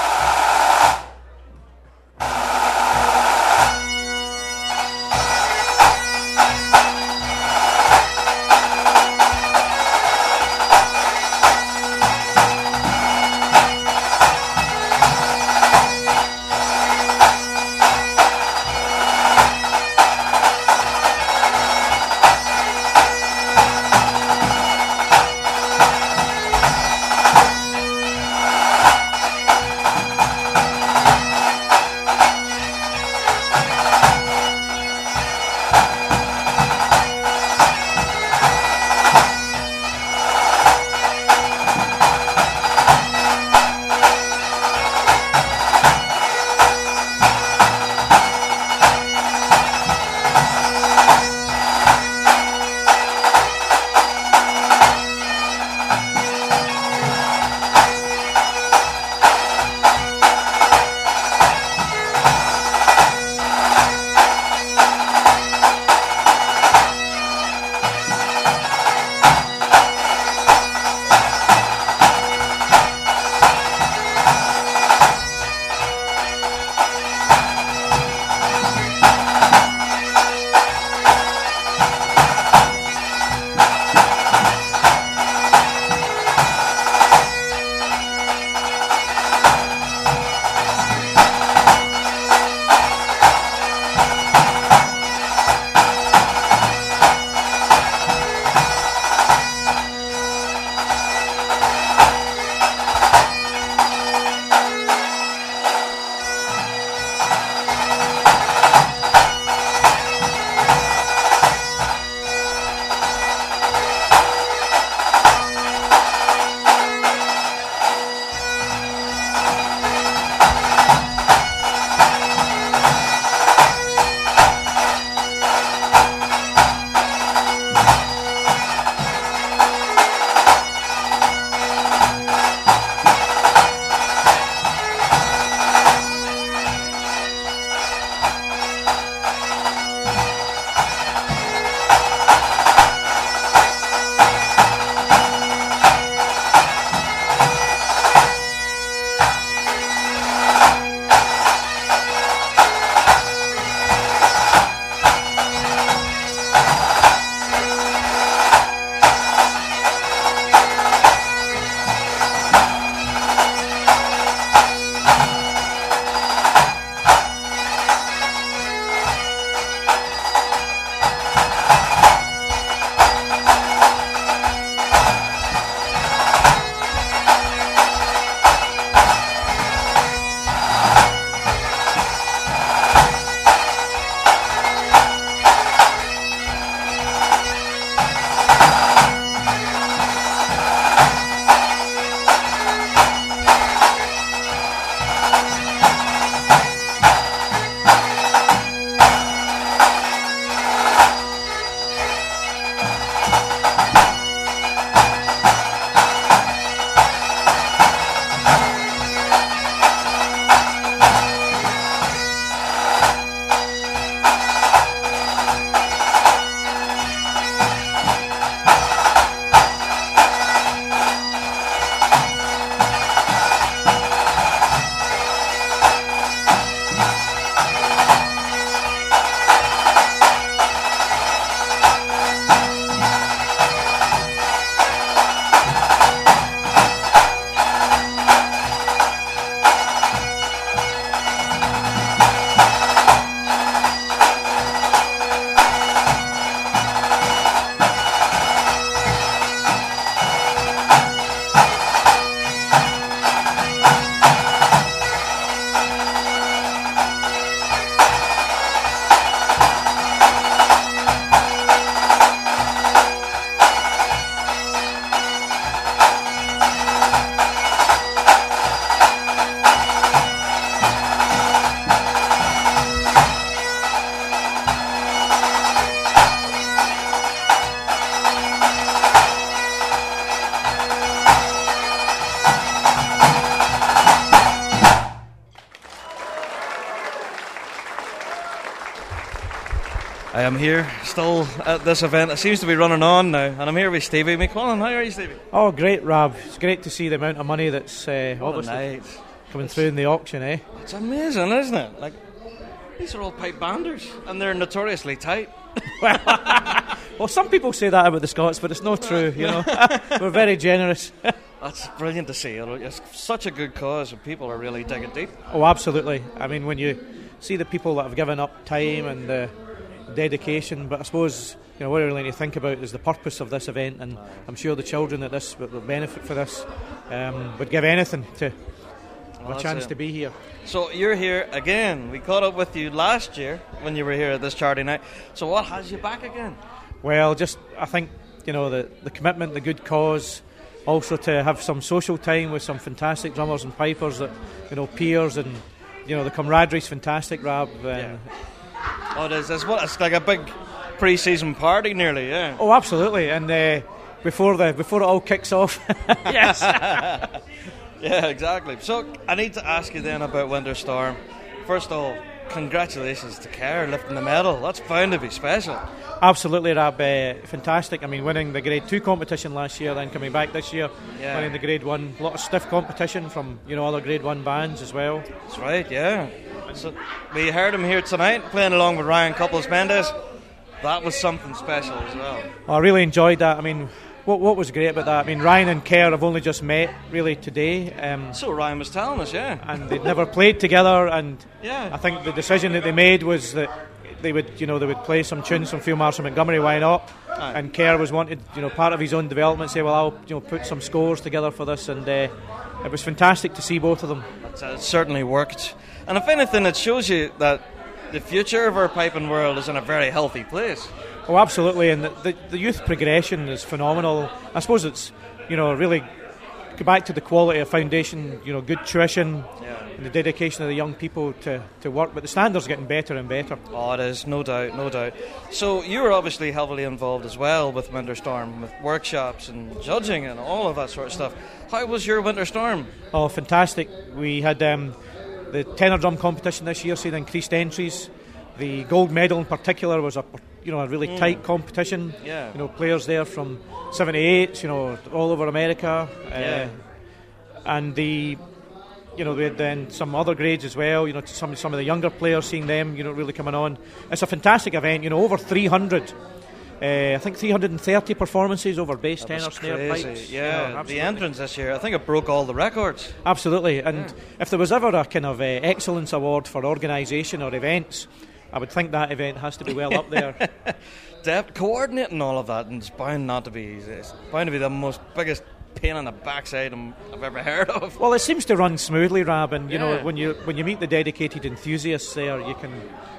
am here still at this event. It seems to be running on now, and I'm here with Stevie McQuillan. How are you, Stevie? Oh, great, Rab. It's great to see the amount of money that's uh, obviously coming through in the auction, eh? It's amazing, isn't it? Like these are all pipe banders, and they're notoriously tight. Well, some people say that about the Scots, but it's not true, you know. We're very generous. That's brilliant to see. It's such a good cause, and people are really digging deep. Oh, absolutely. I mean, when you see the people that have given up time and uh, dedication, but I suppose you know what I really need to think about is the purpose of this event, and I'm sure the children that this will benefit for this um, would give anything to Well, a chance it. to be here. So you're here again. We caught up with you last year when you were here at this charity night. So what has you back again? Well, just I think you know the the commitment, the good cause, also to have some social time with some fantastic drummers and pipers that you know peers and you know the camaraderie's fantastic, Rab. And Oh, it is. It's, what, it's like a big pre-season party, nearly. Yeah. Oh, absolutely. And uh, before the before it all kicks off, yes. yeah, exactly. So I need to ask you then about Winter Storm. First of all, congratulations to Kerr lifting the medal. That's bound to be special. Absolutely, Rab. Uh, fantastic. I mean, winning the Grade Two competition last year, then coming back this year, Yeah. winning the Grade One. A lot of stiff competition from you know other Grade One bands as well. That's right. Yeah. So we heard him here tonight playing along with Ryan Couples Mendes. That was something special as well. I really enjoyed that. I mean, what what was great about that? I mean, Ryan and Kerr have only just met really today. Um, So Ryan was telling us, yeah. and they'd never played together. And Yeah. I think the decision that they made was that they would, you know, they would play some tunes from Field Marshal Montgomery. Why not? Aye. And Kerr was wanted, you know, part of his own development. Say, well, I'll, you know, put some scores together for this, and uh, it was fantastic to see both of them. Uh, it certainly worked. And if anything, it shows you that the future of our piping world is in a very healthy place. Oh, absolutely, and the, the, the youth progression is phenomenal. I suppose it's, you know, really go back to the quality of foundation, you know, good tuition, and the dedication of the young people to, to work. But the standards are getting better and better. Oh, it is, no doubt, no doubt. So you were obviously heavily involved as well with Winter Storm, with workshops and judging and all of that sort of stuff. How was your Winter Storm? Oh, fantastic! We had um, the tenor drum competition this year, seeing increased entries. The gold medal in particular was a you know a really Mm. tight competition. Yeah. You know players there from 78s, you know all over America. Yeah. Uh, and the you know we had then some other grades as well. You know some some of the younger players, seeing them you know really coming on. It's a fantastic event. You know over 300. Uh, I think 330 performances over bass, That tenor, snare, pipes. you Yeah, know, the entrance this year, I think it broke all the records. Absolutely, and if there was ever a kind of uh, excellence award for organisation or events, I would think that event has to be well up there. Dep- coordinating all of that, and it's bound not to be easy. It's bound to be the most biggest pain in the backside I've ever heard of. well, it seems to run smoothly, Rab, and you Yeah. know when you when you meet the dedicated enthusiasts there, you can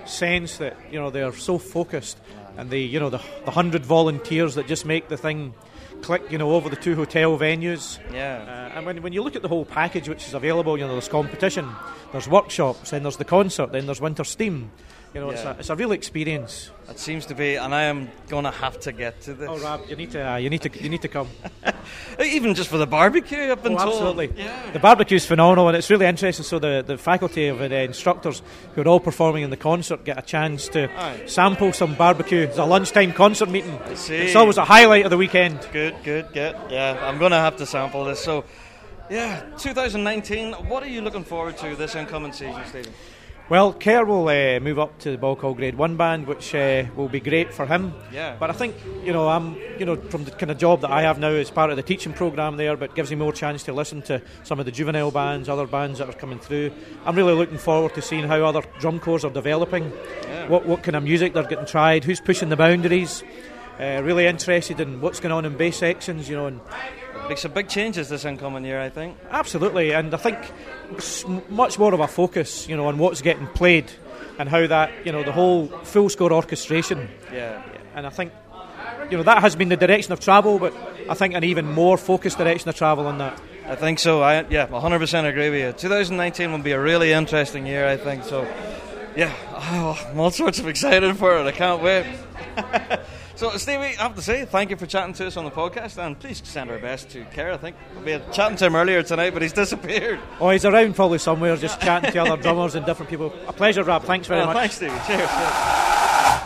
sense that you know they're so focused, and the you know the the hundred volunteers that just make the thing click, you know, over the two hotel venues. Yeah. Uh, and when, when you look at the whole package which is available, you know, there's competition, there's workshops, then there's the concert, then there's Winter Steam. You know, it's, a, it's a real experience. It seems to be, and I am going to have to get to this. Oh, Rab, you need to, uh, you need to, you need to come. Even just for the barbecue, I've been Oh, told. absolutely. Yeah. The barbecue's phenomenal, and it's really interesting. So the, the faculty of the instructors who are all performing in the concert get a chance to Aye. sample some barbecue. It's a lunchtime concert meeting. see. It's always a highlight of the weekend. Good, good, good. Yeah, I'm going to have to sample this. So, yeah, 2019. What are you looking forward to this incoming season, Stephen? Well, Kerr will uh, move up to the Boghall Grade One band, which uh, will be great for him. Yeah. But I think you know I'm you know from the kind of job that I have now as part of the teaching program there, but gives me more chance to listen to some of the juvenile bands, other bands that are coming through. I'm really looking forward to seeing how other drum corps are developing, Yeah. what what kind of music they're getting tried, who's pushing the boundaries. Uh, really interested in what's going on in bass sections, you know, and Make some big changes this incoming year, I think. Absolutely, and I think much more of a focus, you know, on what's getting played and how that, you know, the whole full score orchestration. Yeah. And I think, you know, that has been the direction of travel, but I think an even more focused direction of travel on that. I think so. I yeah, 100% agree with you. 2019 will be a really interesting year, I think. So, yeah, oh, I'm all sorts of excited for it. I can't wait. so, Stevie, I have to say thank you for chatting to us on the podcast, and please send our best to Kerr. I think we had chatting to him earlier tonight, but he's disappeared. Oh, he's around probably somewhere, just chatting to other drummers and different people. A pleasure, Rab. Thanks very Well, much. Thanks, Stevie. Cheers. So,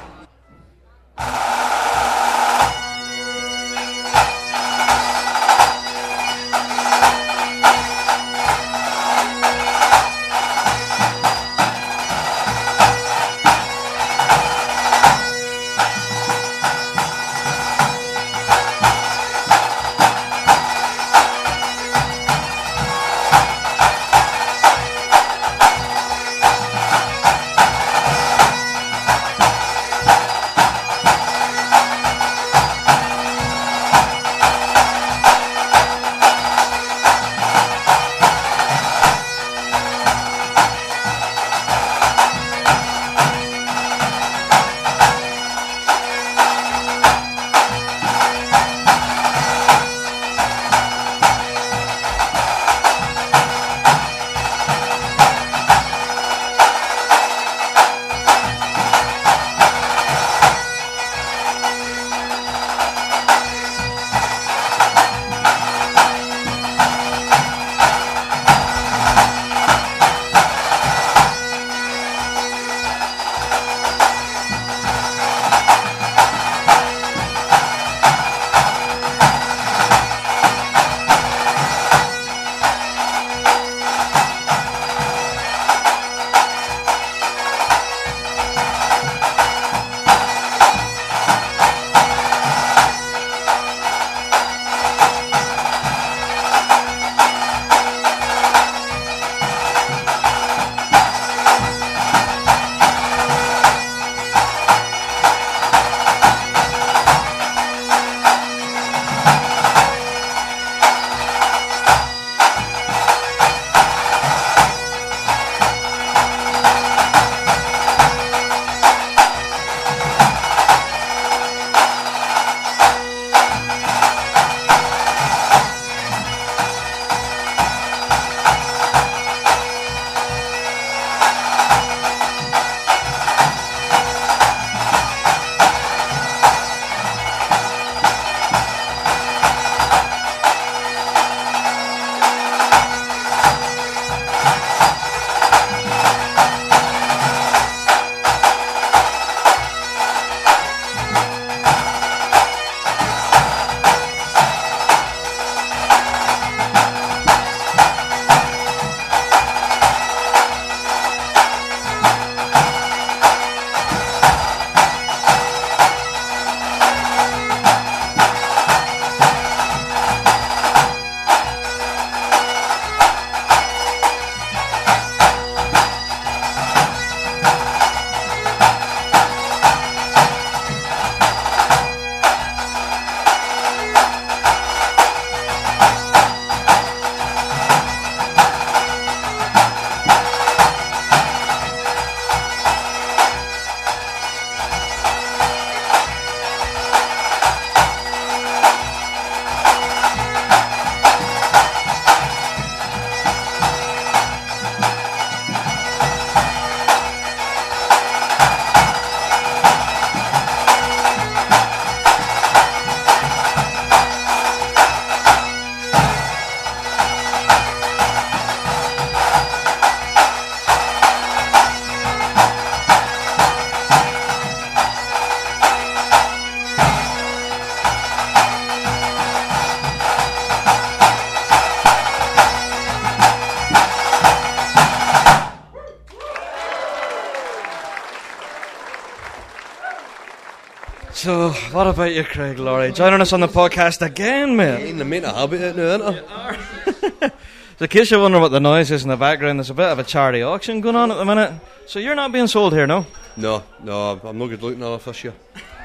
what about you, Craig Lawrie? Joining us on the podcast again, mate. In the main habit out now, isn't I? So in case you're wondering what the noise is in the background, there's a bit of a charity auction going on at the minute. So you're not being sold here, no? No, no, I'm not good looking enough this year.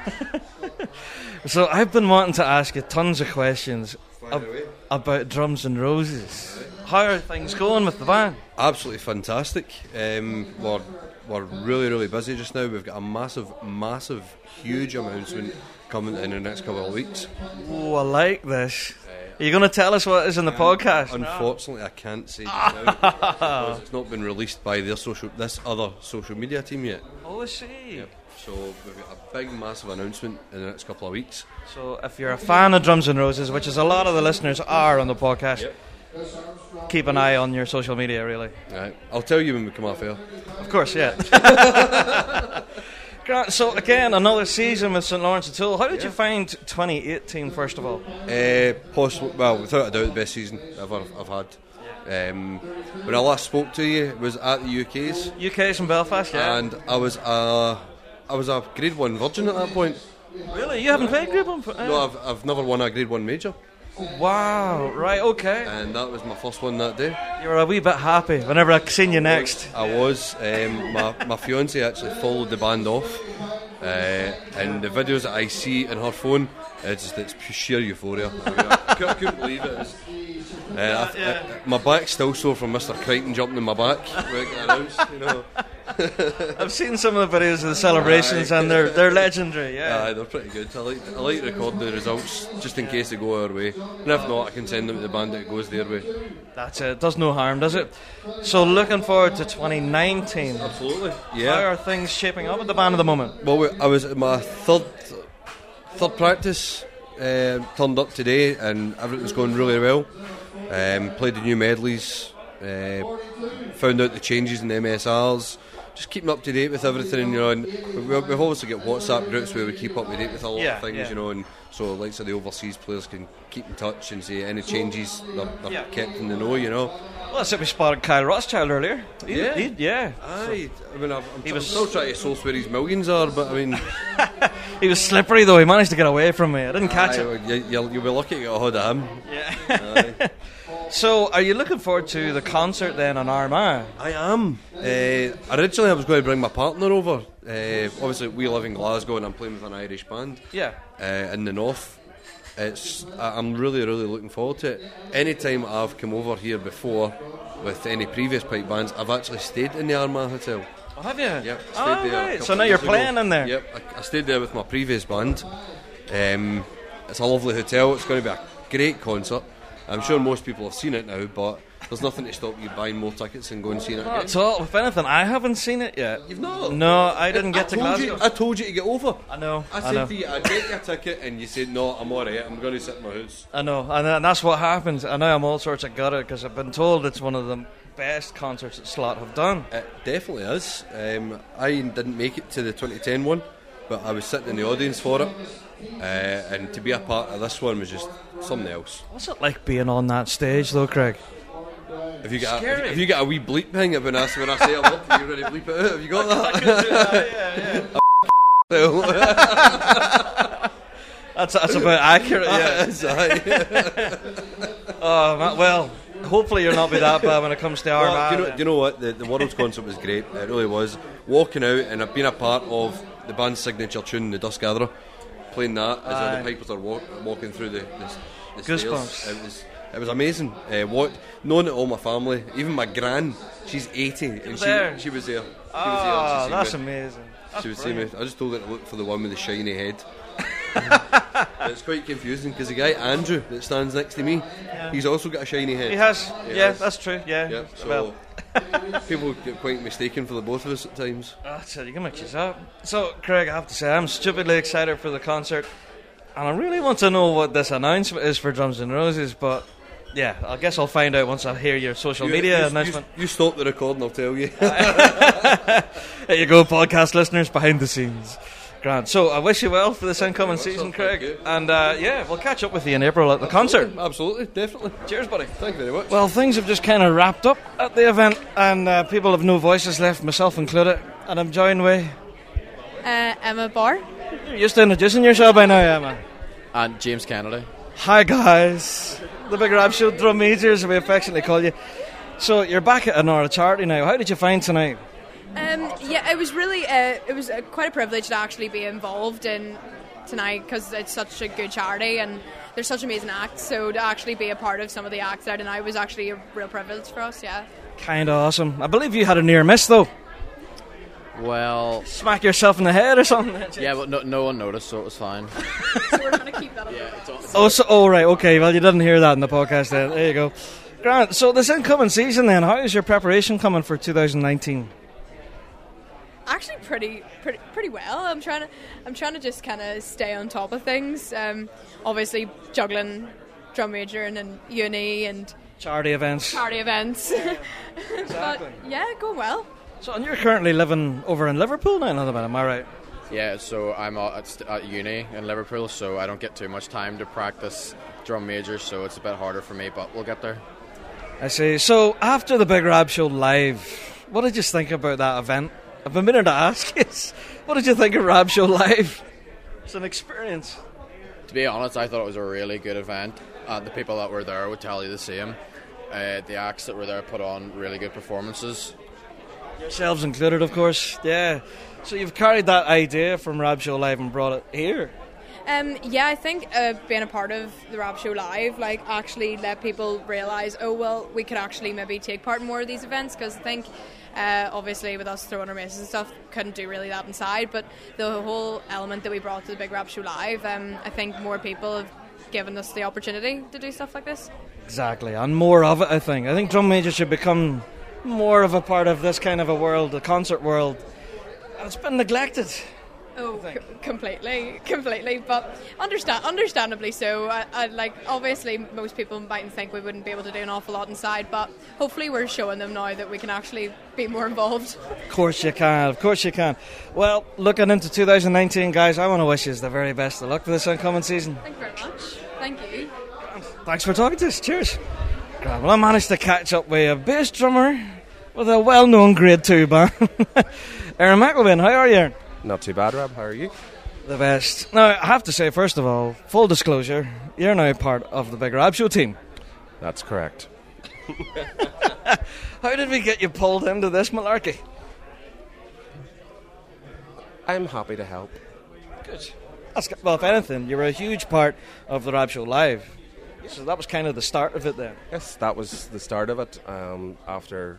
So I've been wanting to ask you tons of questions ab- about Drums and Roses. How are things going with the band? Absolutely fantastic. Um, we're, we're really, really busy just now. We've got a massive, massive, huge announcement coming in the next couple of weeks. Oh, I like this. Are you going to tell us what is in the podcast? Unfortunately, I can't say now it's not been released by their social, this other social media team yet. Oh, I see. So we've got a big, massive announcement in the next couple of weeks. So if you're a fan of Drums and Roses, which is a lot of the listeners are on the podcast, keep an eye on your social media, really. Right, I'll tell you when we come off here. Of course, yeah. Grant, so again, another season with St Laurence at O'Toole. How did you find 2018, first of all? Uh, well, without a doubt, the best season ever I've had. Um, when I last spoke to you, it was at the UK's. UK's in Belfast, yeah. And I was a, I was a Grade One virgin at that point. Really, you haven't played Grade One? For, No, I've, I've never won a Grade One major. Wow, right, okay. And that was my first one that day. You were a wee bit happy whenever I seen you next. I was. Um, my my fiance actually followed the band off, uh, and the videos that I see in her phone, it's just it's pure sheer euphoria. I, mean, I couldn't believe it. It's- uh, I- I- my back's still sore from Mr. Crichton jumping in my back when it got announced. You know. I've seen some of the videos of the celebrations, and they're they're legendary. Yeah. Aye, they're pretty good. I like I like recording the results just in case they go our way, and if not, I can send them to the band that goes their way. That's it. Does no harm, does it? So looking forward to 2019. Absolutely. Yeah. How are things shaping up at the band at the moment? Well, we- I was at my third third practice. Uh, turned up today, and everything's going really well. Um, played the new medleys. Uh, found out the changes in the MSRs. Just keeping up to date with everything, you know. And we- we've obviously got WhatsApp groups where we keep up to date with a lot Yeah, of things, yeah. you know. And so, like, so the overseas players can keep in touch and see any changes they're, they're Yeah. kept in the know, you know. Well, I said we spotted Kyle Rothschild earlier. He- Yeah. he- yeah. Aye, I mean, I'm, I'm, He I'm still trying to source where his millions are, but I mean, He was slippery though. He managed to get away from me. I didn't catch aye, it. You, you'll, you'll be lucky to get a hold of him. Yeah. So, are you looking forward to the concert then on Armagh? I am. Uh, originally, I was going to bring my partner over. Uh, obviously, we live in Glasgow, and I'm playing with an Irish band. Yeah. Uh, in the north. It's. I'm really, really looking forward to it. Anytime I've come over here before with any previous pipe bands, I've actually stayed in the Armagh Hotel. Oh, have you? Yep. Stayed Oh, there right. So now you're years ago. playing in there. Yep. I, I stayed there with my previous band. Um, it's a lovely hotel. It's going to be a great concert. I'm sure most people have seen it now, but there's nothing to stop you buying more tickets and going and seeing it again. at all. If anything, I haven't seen it yet. You've not? No, I didn't get I to told Glasgow. You, I told you to get over. I know. I I said know. to you, I'd get your ticket, and you said, no, I'm alright, I'm going to sit in my house. I know, and, and that's what happens. I know I'm all sorts of gutted because I've been told it's one of the best concerts that Slot have done. It definitely is. Um, I didn't make it to the 2010 one, but I was sitting in the audience for it. Uh, and to be a part of this one was just something else. What's it like being on that stage, though, Craig? If you get a, Scary. if, if you get a wee bleep thing when I when I say a word, you ready to bleep it out? Have you got that? That's that's about accurate. Yeah. That's aye. oh man, well, hopefully you'll not be that bad when it comes to Well, Armagh. do, you know, do you know what? The, the World's concert was great. It really was. Walking out and I've been a part of the band's signature tune, The Dust Gatherer, playing that as Aye. the pipers are walk, walking through the, the, the stairs. Goosebumps. It was it was amazing. Uh, what knowing it all my family, even my gran, she's eighty and was she she was there. She was Oh, there. that's She seen me. amazing. That's She would see me. I just told her to look for the one with the shiny head. it's quite confusing because the guy Andrew that stands next to me, he's also got a shiny head. He has. He yeah, has. that's true. Yeah. Yep, so Well, people get quite mistaken for the both of us at times. Ah, that's it. You can mix this up. So, Craig, I have to say, I'm stupidly excited for the concert, and I really want to know what this announcement is for Drums and Roses. But yeah, I guess I'll find out once I hear your social You- media you, announcement. You, you stop the recording, I'll tell you. There you go, podcast listeners, behind the scenes. Grant. So I wish you well for this incoming season, Craig. And uh, yeah, we'll catch up with you in April at the concert. Absolutely, definitely. Cheers, buddy. Thank you very much. Well, things have just kind of wrapped up at the event, and uh, people have no voices left, myself included. And I'm joined with. Uh, Emma Barr. You're used to introducing yourself by now, yeah, man. And James Kennedy. Hi, guys. The Big Rab Show drum majors, as we affectionately call you. So you're back at another charity now. How did you find tonight? Um, yeah, it was really uh, it was uh, quite a privilege to actually be involved in tonight because it's such a good charity and there's such amazing acts. So to actually be a part of some of the acts there tonight was actually a real privilege for us. Yeah. Kind of awesome. I believe you had a near miss though. Well, Smack yourself in the head or something. yeah, but no, no one noticed, so it was fine. so we're trying to keep that up. Yeah, it's all, Oh, so, oh, right, okay. Well, you didn't hear that in the podcast. Then there you go. Grant. So this incoming season, then, how is your preparation coming for 2019? Actually, pretty pretty pretty well. I'm trying to I'm trying to just kind of stay on top of things. Um, obviously juggling drum major and, and uni and Charity events. charity events. but yeah, going well. So, and you're currently living over in Liverpool now, another am I right? yeah, so I'm uh, at, at uni in Liverpool, so I don't get too much time to practice drum major, so it's a bit harder for me, but we'll get there. I see. So after the Big Rab Show live, what did you think about that event? I've been meaning to ask you. What did you think of Rab Show live? It's an experience. To be honest, I thought it was a really good event. Uh, the people that were there would tell you the same. Uh, the acts that were there put on really good performances. Yourselves included, of course. Yeah. So you've carried that idea from Rab Show live and brought it here. Um, yeah, I think uh, being a part of the Rab Show Live, like, actually let people realise, oh, well, we could actually maybe take part in more of these events because I think, uh, obviously, with us throwing our misses and stuff, couldn't do really that inside. But the whole element that we brought to the Big Rab Show Live, um, I think more people have given us the opportunity to do stuff like this. Exactly, and more of it. I think. I think drum majors should become more of a part of this kind of a world, the concert world. And it's been neglected. Oh, c- completely, completely. But understand, understandably so. I, I, like, obviously, most people mightn't think we wouldn't be able to do an awful lot inside, but hopefully, we're showing them now that we can actually be more involved. Of course you can. Of course you can. Well, looking into 2019, guys, I want to wish you the very best of luck for this incoming season. Thank you very much. Thank you. Thanks for talking to us. Cheers. Well, I managed to catch up with a bass drummer with a well-known Grade Two band. Aaron McElveen, how are you? Not too bad, Rab. How are you? The best. Now, I have to say, first of all, full disclosure, you're now part of the Big Rab Show team. That's correct. How did we get you pulled into this malarkey? I'm happy to help. Good. That's, well, if anything, you were a huge part of the Rab Show Live. So that was kind of the start of it then. Yes, that was the start of it. Um, after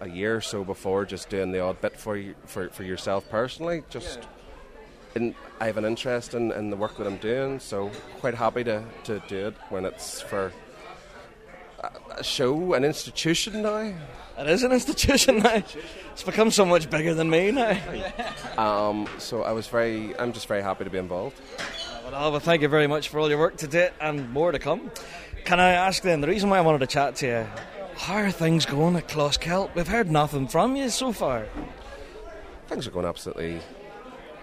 a year or so before, just doing the odd bit for you, for, for yourself personally, just in, I have an interest in, in the work that I'm doing, so quite happy to, to do it when it's for a, a show, an institution now. It is an institution now. It's become so much bigger than me now. Um, so I was very, I'm just very happy to be involved. Well, well, thank you very much for all your work to date and more to come. Can I ask then, the reason why I wanted to chat to you, how are things going at Closkelt? We've heard nothing from you so far. Things are going absolutely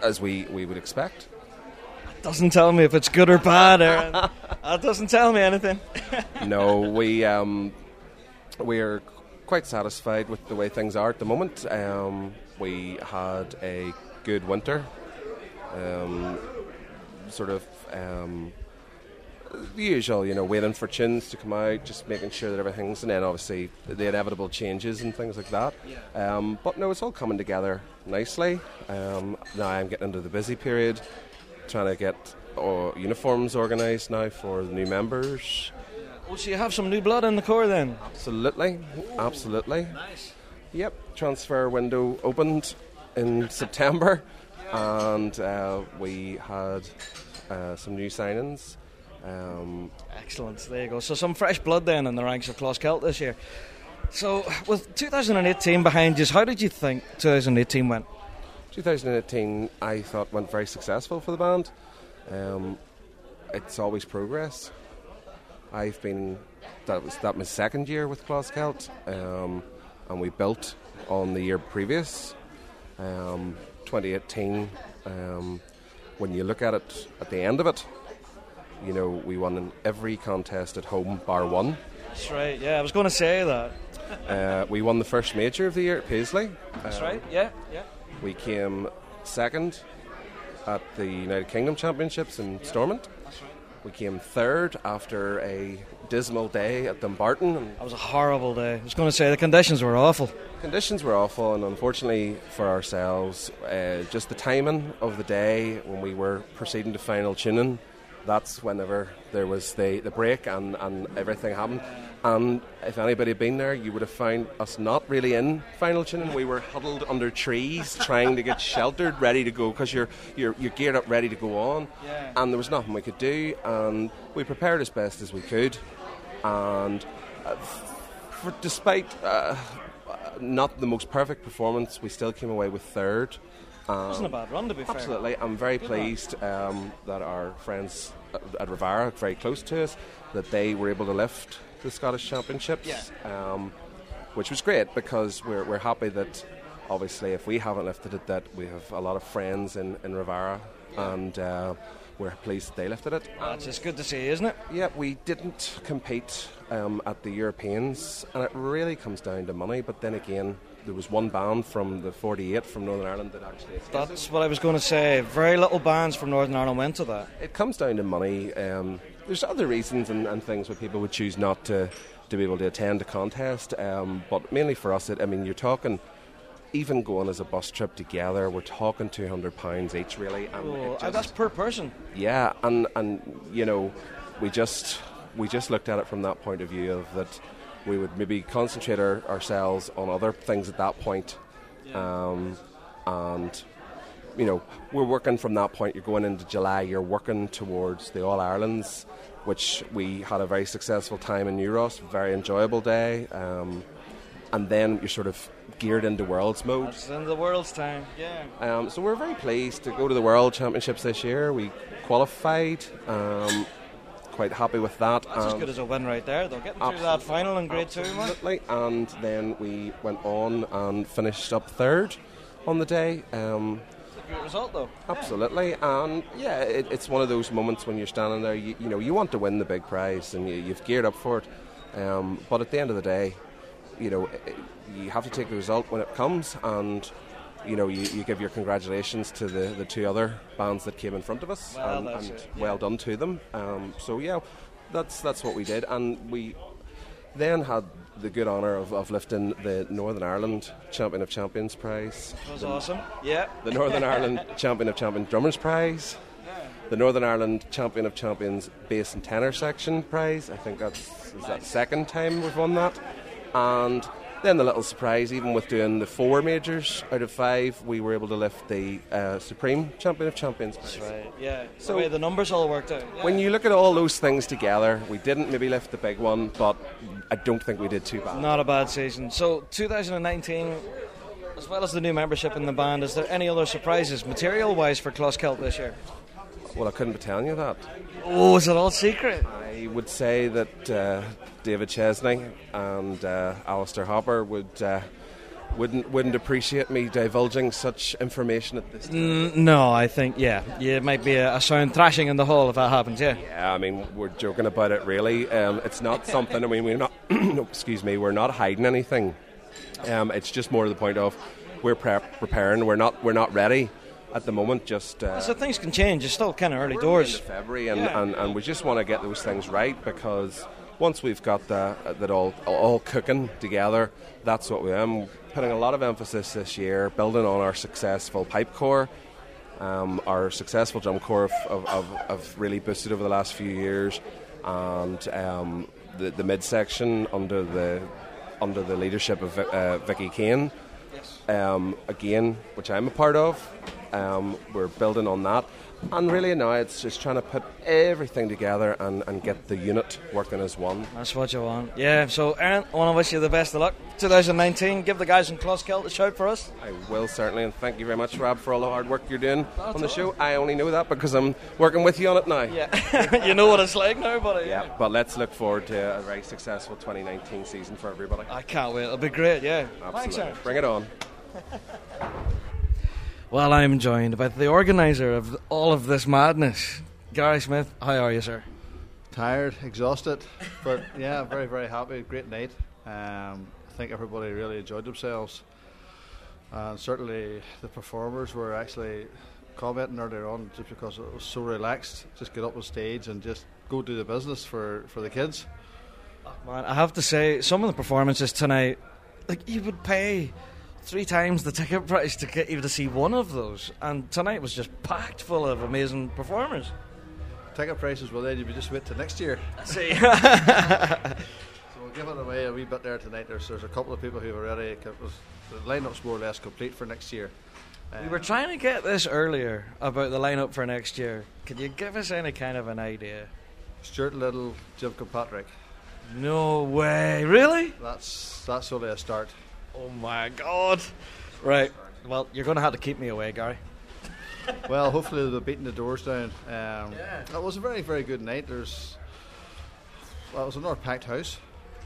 as we, we would expect. That doesn't tell me if it's good or bad, Aaron. that doesn't tell me anything. no, we um, we are quite satisfied with the way things are at the moment. Um, we had a good winter, um, sort of um, the usual, you know, waiting for tunes to come out, just making sure that everything's, and then obviously the inevitable changes and things like that. Um, but no, it's all coming together nicely. Um, now I'm getting into the busy period, trying to get uh, uniforms organised now for the new members. Oh, so you have some new blood in the corps then? Absolutely, absolutely. Nice. Yep, transfer window opened in September, and uh, we had uh, some new signings. Um, Excellent. There you go. So some fresh blood then in the ranks of Closkelt this year. So with 2018 behind you, how did you think 2018 went? 2018, I thought went very successful for the band. Um, it's always progress. I've been that was that my second year with Closkelt, um, and we built on the year previous. Um, 2018, um, when you look at it at the end of it, you know we won in every contest at home bar one. That's right. Yeah, I was going to say that. Uh, we won the first major of the year at Paisley. That's Um, right. Yeah, yeah. We came second at the United Kingdom Championships in Stormont. That's right. We came third after a dismal day at Dumbarton. And That was a horrible day. I was going to say the conditions were awful. Conditions were awful, and unfortunately for ourselves, uh, just the timing of the day when we were proceeding to final tuning, that's whenever there was the, the break and, and everything happened. And if anybody had been there, you would have found us not really in final tuning. We were huddled under trees trying to get sheltered, ready to go, because you're, you're, you're geared up, ready to go on. Yeah. And there was nothing we could do, and we prepared as best as we could. And uh, for, despite uh, not the most perfect performance, we still came away with third. Um, Wasn't a bad run, to be fair. Absolutely, I'm very Good pleased um, that our friends at- Ravara, very close to us, that they were able to lift the Scottish Championships, um, which was great because we're, we're happy that obviously if we haven't lifted it, that we have a lot of friends in, in Ravara, and uh, we're pleased that they lifted it. That's just good to see, isn't it? Yeah, we didn't compete um, at the Europeans, and it really comes down to money. But then again, there was one band from the 48 from Northern Ireland that actually. That's what I was going to say. Very little bands from Northern Ireland went to that. It comes down to money. Um, there's other reasons and, and things where people would choose not to, to be able to attend a contest, um, but mainly for us, it, I mean, you're talking. Even going as a bus trip together, we're talking two hundred pounds each, really. And Oh, just- that's per person. yeah, and and you know, we just we just looked at it from that point of view of that we would maybe concentrate our, ourselves on other things at that point, um, and you know, we're working from that point. You're going into July. You're working towards the All Irelands, which we had a very successful time in Euros, very enjoyable day, um, and then you're sort of geared into Worlds mode. It's in the world's time. Yeah. Um, so we're very pleased to go to the World Championships this year. We qualified. Um, quite happy with that. That's as Um, good as a win right there. They'll get through that final in grade two, man. Absolutely. And then we went on and finished up third on the day. Um, Great result, though. Absolutely, and yeah, it, it's one of those moments when you're standing there. You, you know, you want to win the big prize, and you, you've geared up for it. Um, but at the end of the day, you know, i- i- you have to take the result when it comes, and you know, you, you give your congratulations to the, the two other bands that came in front of us, Well, and, and it, well done to them. Um, so yeah, that's that's what we did, and we then had the good honour of, of lifting the Northern Ireland Champion of Champions prize. That was The- awesome. Yeah. the Northern Ireland Champion of Champions Drummers Prize, the Northern Ireland Champion of Champions Bass and Tenor Section Prize. I think that's is that the second time we've won that, and then the little surprise, even with doing the four majors out of five, we were able to lift the uh, Supreme Champion of Champions Prize. Right. Yeah. So- the way the numbers all worked out. Yeah. When you look at all those things together, we didn't maybe lift the big one, but I don't think we did too bad. Not a bad season. So 2019, as well as the new membership in the band, is there any other surprises material-wise for Closkelt this year? Well, I couldn't be telling you that. Oh, is it all secret? I would say that uh, David Chesney and uh, Alistair Hopper would uh, wouldn't wouldn't appreciate me divulging such information at this time. Mm, no, I think yeah, yeah, it might be a, a sound thrashing in the hall if that happens. Yeah. Yeah, I mean we're joking about it. Really, um, it's not something. I mean we're not. excuse me, we're not hiding anything. Um, it's just more to the point of we're prep preparing. We're not we're not ready at the moment. Just uh, So things can change. It's still kind of early doors. February, and, Yeah. and, and we just want to get those things right because once we've got the, that all all cooking together, that's what we am putting a lot of emphasis this year, building on our successful pipe corps. Um, our successful drum corps have, have, have really boosted over the last few years, and um, the, the midsection under the under the leadership of uh, Vicky Kane, um, again, which I'm a part of. Um, we're building on that, and really now it's just trying to put everything together and, and get the unit working as one. That's what you want. Yeah. So Aaron, I want to wish you the best of luck. 2019. Give the guys in Closkelt a shout for us. I will certainly, and thank you very much, Rab, for all the hard work you're doing on the show. I only know that because I'm working with you on it now. Yeah. you know what it's like now, buddy. Yeah, but let's look forward to a very successful 2019 season for everybody. I can't wait. It'll be great. Yeah. Absolutely. Aaron. Bring it on. Well, I'm joined by the organizer of all of this madness, Gary Smyth. How are you, sir? Tired, exhausted, but yeah, very, very happy. Great night. Um, I think everybody really enjoyed themselves. And certainly the performers were actually commenting earlier on just because it was so relaxed. Just get up on stage and just go do the business for, for the kids. Man, I have to say, some of the performances tonight, like you would pay three times the ticket price to get even to see one of those, and tonight was just packed full of amazing performers. Ticket prices, well, then you just wait till next year. See. so we'll give it away a wee bit there tonight. There's, there's a couple of people who are already, the lineup's more or less complete for next year. We uh, were trying to get this earlier about the lineup for next year. Could you give us any kind of an idea? Stuart Liddell, Jim Kilpatrick. No way, really? That's that's only a start. Oh my god! Right. Well, you're going to have to keep me away, Gary. well, hopefully they'll be beating the doors down. Um, That was a very very good night. There's well, it was another packed house.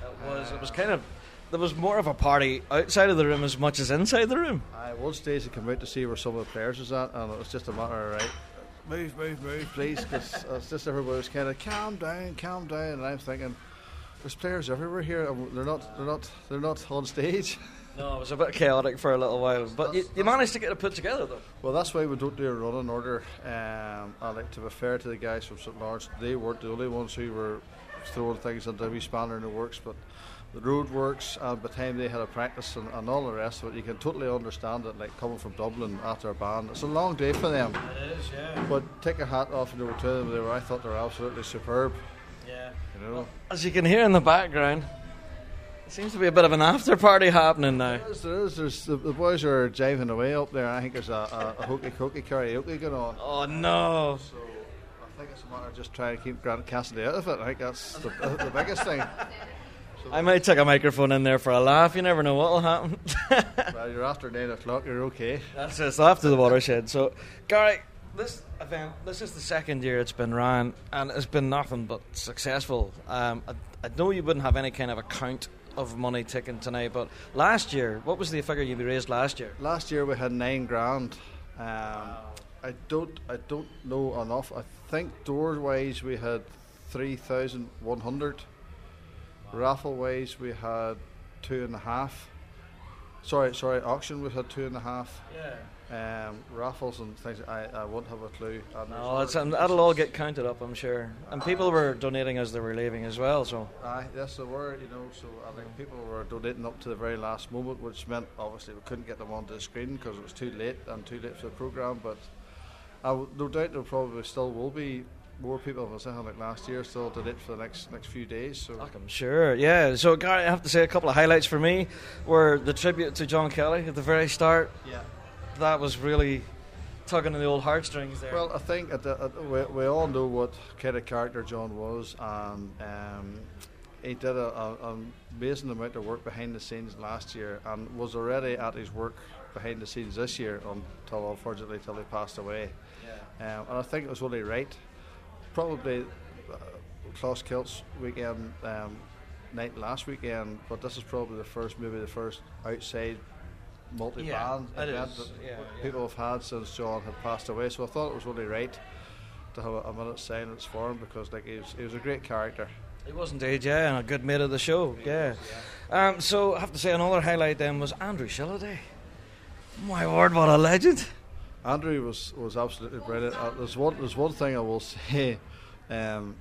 It was. It was kind of. There was more of a party outside of the room as much as inside the room. I one stage I came out to see where some of the players was at, and it was just a matter of right. Move, move, move, please, because it's just everybody was kind of calm down, calm down, and I'm thinking, there's players everywhere here, and they're not, they're not, they're not on stage. No, it was a bit chaotic for a little while, but you, you managed to get it put together though. Well, that's why we don't do a running order. Um, I like to be fair to the guys from St Laurence. They weren't the only ones who were throwing things into wee spanner in the works, but the road works, and by the time they had a practice and, and all the rest of it, you can totally understand it. Like coming from Dublin after a band, it's a long day for them. It is, yeah. But take a hat off and over to them. They were, I thought they were absolutely superb. Yeah. You know. As you can hear in the background, it seems to be a bit of an after party happening now. There is, there is. There's, the, the boys are jiving away up there. I think there's a, a, a hokey cokey karaoke going on. Oh no! So I think it's a matter of just trying to keep Grant Cassidy out of it. I think that's the, the biggest thing. I might take a microphone in there for a laugh. You never know what'll happen. well, you're after nine o'clock. You're okay. That's just after the watershed. So, Gary, this event, this is the second year it's been ran, and it's been nothing but successful. Um, I, I know you wouldn't have any kind of account of money ticking tonight, but last year, what was the figure you raised last year? Last year we had nine grand. Um, I don't, I don't know enough. I think door wise we had three thousand one hundred. Raffle wise we had two and a half. Sorry, sorry. Auction we had two and a half. Yeah. Um, raffles and things. I, I won't have a clue. And No, it's, um, that'll all get counted up, I'm sure. And people were donating as they were leaving as well. So, Aye, yes, there were, you know, so I think people were donating up to the very last moment, which meant obviously we couldn't get them onto the screen because it was too late and too late for the programme. But I w- no doubt there probably still will be more people than something like last year still did it for the next next few days. So I'm sure, yeah. So, Gary, I have to say a couple of highlights for me were the tribute to John Kelly at the very start. Yeah. That was really tugging on the old heartstrings there. Well, I think at the, at, we, we all know what kind of character John was, and um, he did a, amazing amount of work behind the scenes last year, and was already at his work behind the scenes this year until unfortunately till he passed away. Um, and I think it was only right. Probably uh, Closkelt's weekend um, night last weekend, but this is probably the first, maybe the first outside multi-band Yeah, event is. that Yeah, people have had since John had passed away. So I thought it was only right to have a, a minute's silence for him because like he was, he was a great character. He was indeed, yeah, and a good mate of the show, yeah. Um, so I have to say another highlight then was Andrew Shilliday. My word, what a legend! Andrew was, was absolutely brilliant. Uh, there's one there's one thing I will say. Um,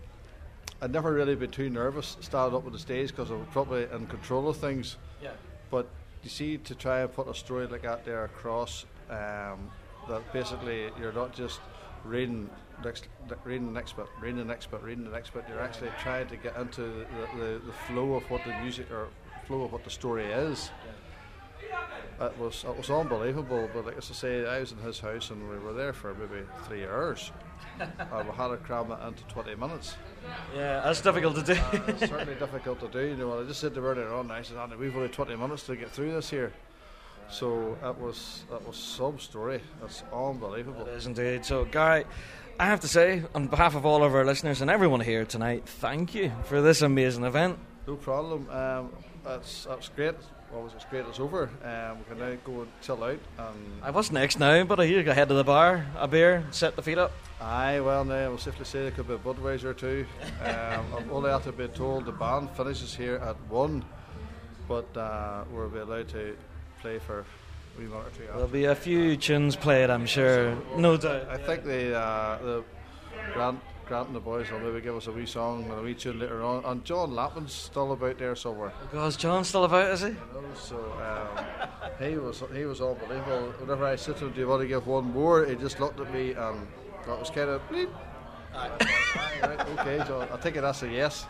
I'd never really been too nervous standing up on the stage because I was probably in control of things. Yeah. But you see, to try and put a story like that there across, um, that basically you're not just reading next, reading the next bit, reading the next bit, reading the next bit. You're actually trying to get into the, the, the flow of what the music or flow of what the story is. It was it was unbelievable. But like as I say, I was in his house and we were there for maybe three hours. And we had to cram it into 20 minutes. Yeah, that's difficult to do. Uh, it's certainly difficult to do. You know, what I just said to earlier on, I said, Andy, we've only 20 minutes to get through this here. So that was that was some story. That's unbelievable. It is indeed. So, Guy, I have to say, on behalf of all of our listeners and everyone here tonight, thank you for this amazing event. No problem. Um, that's that's great. Well, it's great. It's over. Um, we can now go and chill out. And I was next now, but I hear you go head to the bar, a beer, set the feet up. Aye, well, now I will safely say there could be a Budweiser or two. Um, only after being told the band finishes here at one, but uh, we'll be allowed to play for a wee month or two. There'll be a few tunes played, I'm sure. No doubt. I think the uh, the Grant Grant and the boys will maybe give us a wee song and a wee tune later on. And John Lapman's still about there somewhere. Because John's still about, is he? You know, so um, he was he was unbelievable. Whenever I said to him, "Do you want to give one more?" He just looked at me and that was kind of. Bleep. Aye, right, okay, John. I take it as a yes.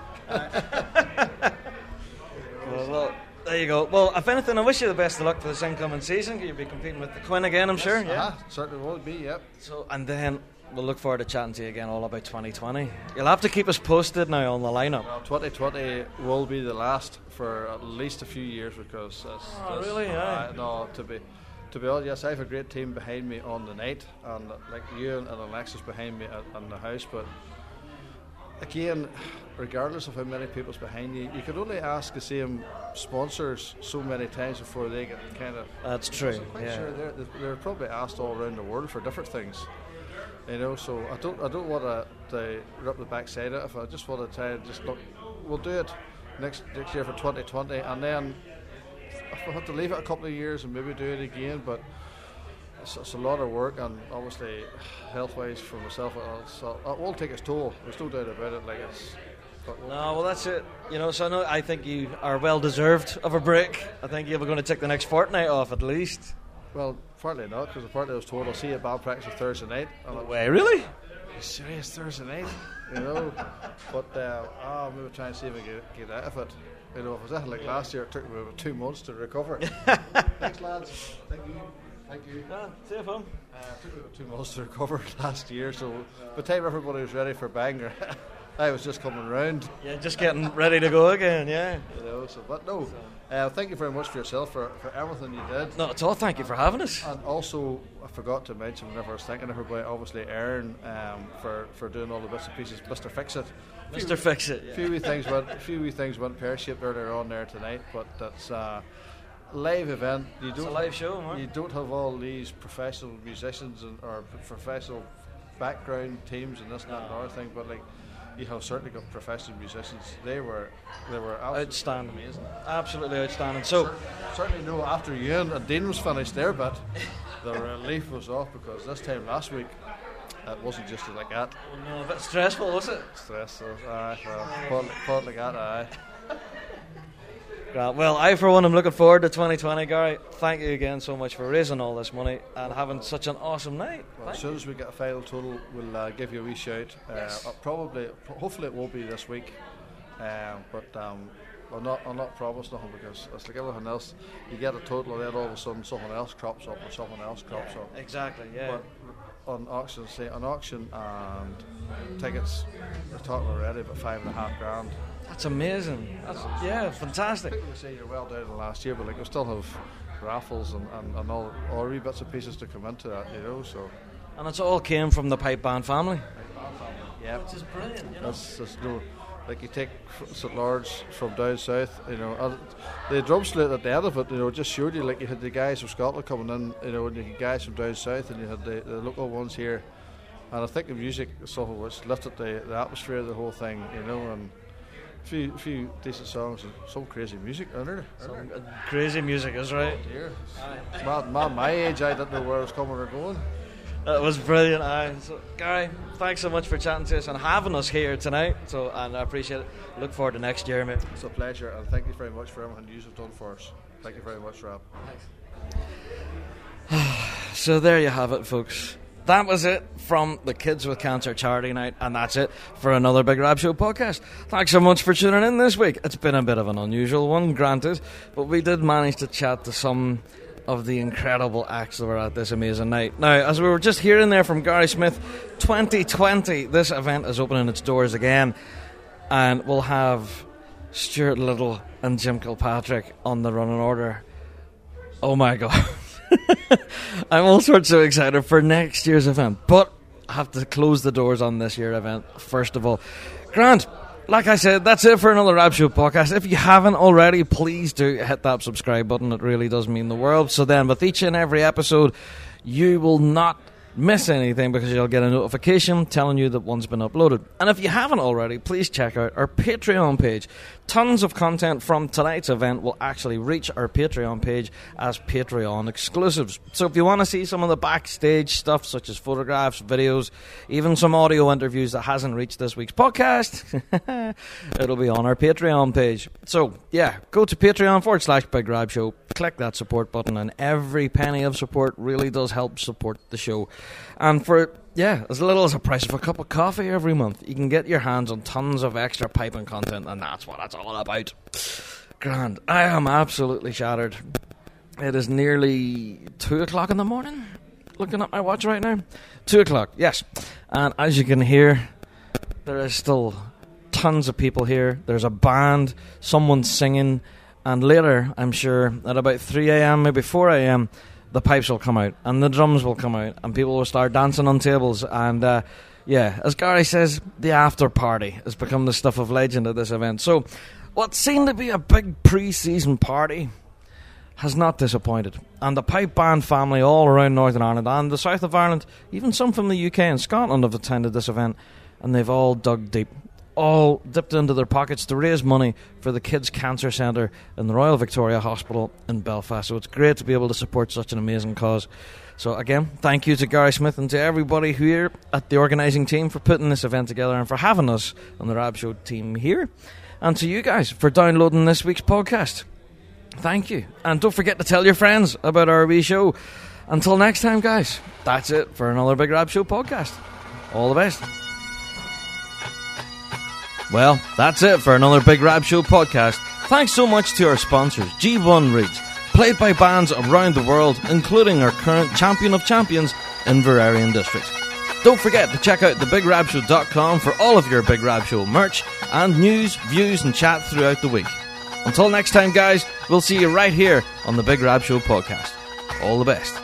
Well, well, there you go. Well, if anything, I wish you the best of luck for this incoming season. You'll be competing with the Quinn again, I'm sure. Yeah. Uh-huh, certainly will be. Yep. So, and then we'll look forward to chatting to you again all about 2020. You'll have to keep us posted now on the lineup. Well, 2020 will be the last for at least a few years because. That's, Oh, really? Uh, no, to be. To be honest, yes, I have a great team behind me on the night, and like you and Alexis behind me on the house. But again, regardless of how many people's behind you, you could only ask the same sponsors so many times before they get kind of. That's true, I'm quite yeah. sure they're, they're probably asked all around the world for different things. You know, so I don't I don't want to, uh, to rip the backside out of it. I just want to try and just look. We'll do it next next year for 2020, and then we have to leave it a couple of years and maybe do it again, but. It's, it's a lot of work, and obviously, health-wise for myself, it's, it will take its toll. There's no doubt about it. Like it's, No, well, that's it. You know, so no, I think you are well deserved of a break. I think you're going to take the next fortnight off at least. Well, partly not, because partly I was told I'll see you at band practice Thursday night. I- Way, really? Serious Thursday night? You know, but uh, oh, maybe try and see if I get, get out of it. You know, if it was anything like last year, it took me about two months to recover. Thanks, lads. Thank you. Thank you. see you, fun. Uh, it took me about two months to recover last year, so by the time everybody was ready for Bangor, I was just coming round. Yeah, just getting ready to go again, yeah. You know, so, but no, uh, thank you very much for yourself for, for everything you did. Not at all. Thank you for having us. And also, I forgot to mention whenever I was thanking everybody, obviously Aaron um, for, for doing all the bits and pieces. Mr. Fix It, Mr. Fix It, yeah. few wee things went, few wee things went pear shaped earlier on there tonight, but that's uh, live event. You It's a don't live show, Mark. You don't have all these professional musicians and or professional background teams and this and that and other thing, but like. You have certainly got professional musicians. They were, they were absolutely Outstanding. amazing. Absolutely outstanding. So, certainly no. After Ewan and Dean was finished there, but the relief was off because this time last week it wasn't just like that. Oh no, a bit stressful, was it? Stressful, aye, well, partly, partly that, aye. Well, I, for one, am looking forward to 2020, Gary. Thank you again so much for raising all this money and having such an awesome night. Well, as soon as we get a final total, we'll uh, give you a wee shout. Uh, Yes. uh, probably, hopefully, it won't be this week, um, but um, I'll not, I'll not promise nothing because it's like everything else. You get a total, and then all of a sudden, someone else crops up, or someone else crops up. Exactly, yeah. But on auction, say on auction and tickets, we're talking already about five and a half grand. That's amazing. That's, yeah, fantastic. People would say you're well down in last year, but like we still have raffles and, and, and all, all wee bits and pieces to come into that, you know. So And it's all came from the pipe band family. yeah, Which is brilliant, you know. That's, that's no, like you take St Laurence from down south, you know, the drum slate at the end of it, you know, just showed you like you had the guys from Scotland coming in, you know, and you had guys from down south, and you had the, the local ones here, and I think the music sort of which lifted the, the atmosphere of the whole thing, you know, and. A few, few decent songs and some crazy music, isn't? Some crazy music is right. dear. Man, man, my age, I didn't know where I was coming or going. That was brilliant. Aye. So, Gary, thanks so much for chatting to us and having us here tonight. So, and I appreciate it. Look forward to next year, mate. It's a pleasure, and thank you very much for everything you have done for us. Thank you very much, Rab. Thanks. So there you have it, folks. That was it from the Kids with Cancer charity night, and that's it for another Big Rab Show podcast. Thanks so much for tuning in this week. It's been a bit of an unusual one, granted, but we did manage to chat to some of the incredible acts that were at this amazing night. Now, as we were just hearing there from Gary Smyth, 2020, this event is opening its doors again, and we'll have Stuart Liddell and Jim Kilpatrick on the running order. Oh my god. I'm all sorts so excited for next year's event, but I have to close the doors on this year event first of all. Grant, like I said, that's it for another Rab Show podcast. If you haven't already, please do hit that subscribe button. It really does mean the world. So then, with each and every episode, you will not miss anything because you'll get a notification telling you that one's been uploaded. And if you haven't already, please check out our Patreon page. Tons of content from tonight's event will actually reach our Patreon page as Patreon exclusives. So if you want to see some of the backstage stuff, such as photographs, videos, even some audio interviews that hasn't reached this week's podcast, it'll be on our Patreon page. So yeah, go to Patreon forward slash Big Rab Show, click that support button, and every penny of support really does help support the show. And for yeah, as little as a price of a cup of coffee every month, you can get your hands on tons of extra piping content, and that's what it's all about. Grand. I am absolutely shattered. It is nearly two o'clock in the morning. Looking at my watch right now, two o'clock. Yes, and as you can hear, there is still tons of people here. There's a band, someone's singing, and later, I'm sure, at about 3 a.m., maybe 4 a.m., the pipes will come out and the drums will come out and people will start dancing on tables. And uh, yeah, as Gary says, the after party has become the stuff of legend at this event. So, what seemed to be a big pre season party has not disappointed. And the pipe band family all around Northern Ireland and the south of Ireland, even some from the UK and Scotland, have attended this event and they've all dug deep. All dipped into their pockets to raise money for the Kids Cancer Centre in the Royal Victoria Hospital in Belfast. So it's great to be able to support such an amazing cause. So again, thank you to Gary Smyth and to everybody here at the organising team for putting this event together and for having us on the Rab Show team here. And to you guys for downloading this week's podcast. Thank you. And don't forget to tell your friends about our wee show. Until next time, guys, that's it for another Big Rab Show podcast. All the best. Well, that's it for another Big Rab Show podcast. Thanks so much to our sponsors, G1 Reeds, played by bands around the world, including our current champion of champions, Inveraray and District. Don't forget to check out thebigrabshow.com for all of your Big Rab Show merch and news, views, and chat throughout the week. Until next time, guys, we'll see you right here on the Big Rab Show podcast. All the best.